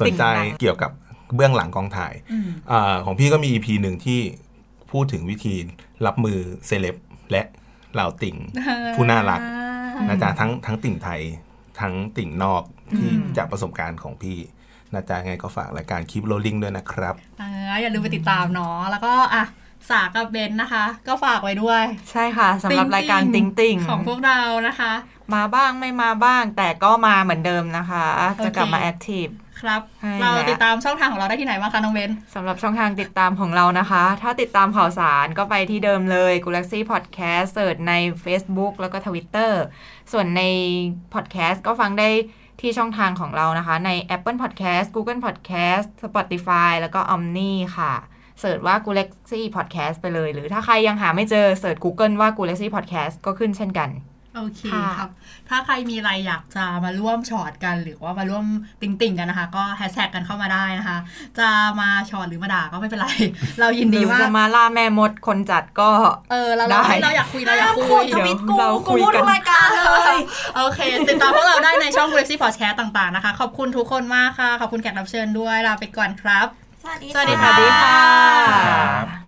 สนใจติ่งหนังเกี่ยวกับเบื้องหลังกองถ่ายอืมอาของพี่ก็มี EP หนึ่งที่พูดถึงวิธีรับมือเซเลบและเหล่าติ่งผู้น่ารักนะจ๊ะทั้งทั้งติ่งไทย ทั้งติ่งนอกที่จากประสบการณ์ของพี่นะจ๊ะไงก็ฝากรายการ Keep Rolling ด้วยนะครับอ่าอย่าลืมไปติดตามเนาะแล้วก็อะสากกับเบนนะคะ ก็ฝากไว้ด้วย ใช่ค่ะสำหรับรายการติงติงของพวกเรานะคะ มาบ้างไม่มาบ้าง แต่ก็มาเหมือนเดิมนะคะโอเคจะกลับมาแอคทีฟ ครับใช่เราแล้วติดตามช่องทางของเราได้ที่ไหนบ้างคะน้องเบนสำหรับช่องทางติดตามของเรานะคะ ถ้าติดตามข่าวสารก็ไปที่เดิมเลย Galaxy Podcast เสิร์ชใน Facebook แล้วก็ Twitter ส่วนใน Podcast ก็ฟังได้ที่ช่องทางของเรานะคะ ใน Apple Podcast Google Podcast Spotify แล้วก็ Omni ค่ะเสิร์ชว่า Galaxy Podcast ไปเลย หรือถ้าใครยังหาไม่เจอเสิร์ช Google ว่า Galaxy Podcast ก็ขึ้นเช่นกัน โอเคค่ะครับ ถ้าใครมีอะไรอยากจะมาร่วมช็อตกัน หรือว่ามาร่วมติงๆกันนะคะ ก็แฮชแท็กกันเข้ามาได้นะคะ จะมาช็อตหรือมาด่าก็ไม่เป็นไร เรายินหดีรือว่าจะมาล่าแม่มดคนจัดก็เออเราได้เราเราอยากคุยเราอยากคุโคตยรทวิตกูเดี๋ยวเรากูคุยพูดกันทุกรายการเลยโอเค ติดตามพวกเราได้ในช่อง Galaxy Podcast ต่างๆนะคะ ขอบคุณทุกคนมากค่ะ ขอบคุณแขกรับเชิญด้วยลาไปก่อนครับ สวัสดีสวัสดีสวัสดีค่ะครับ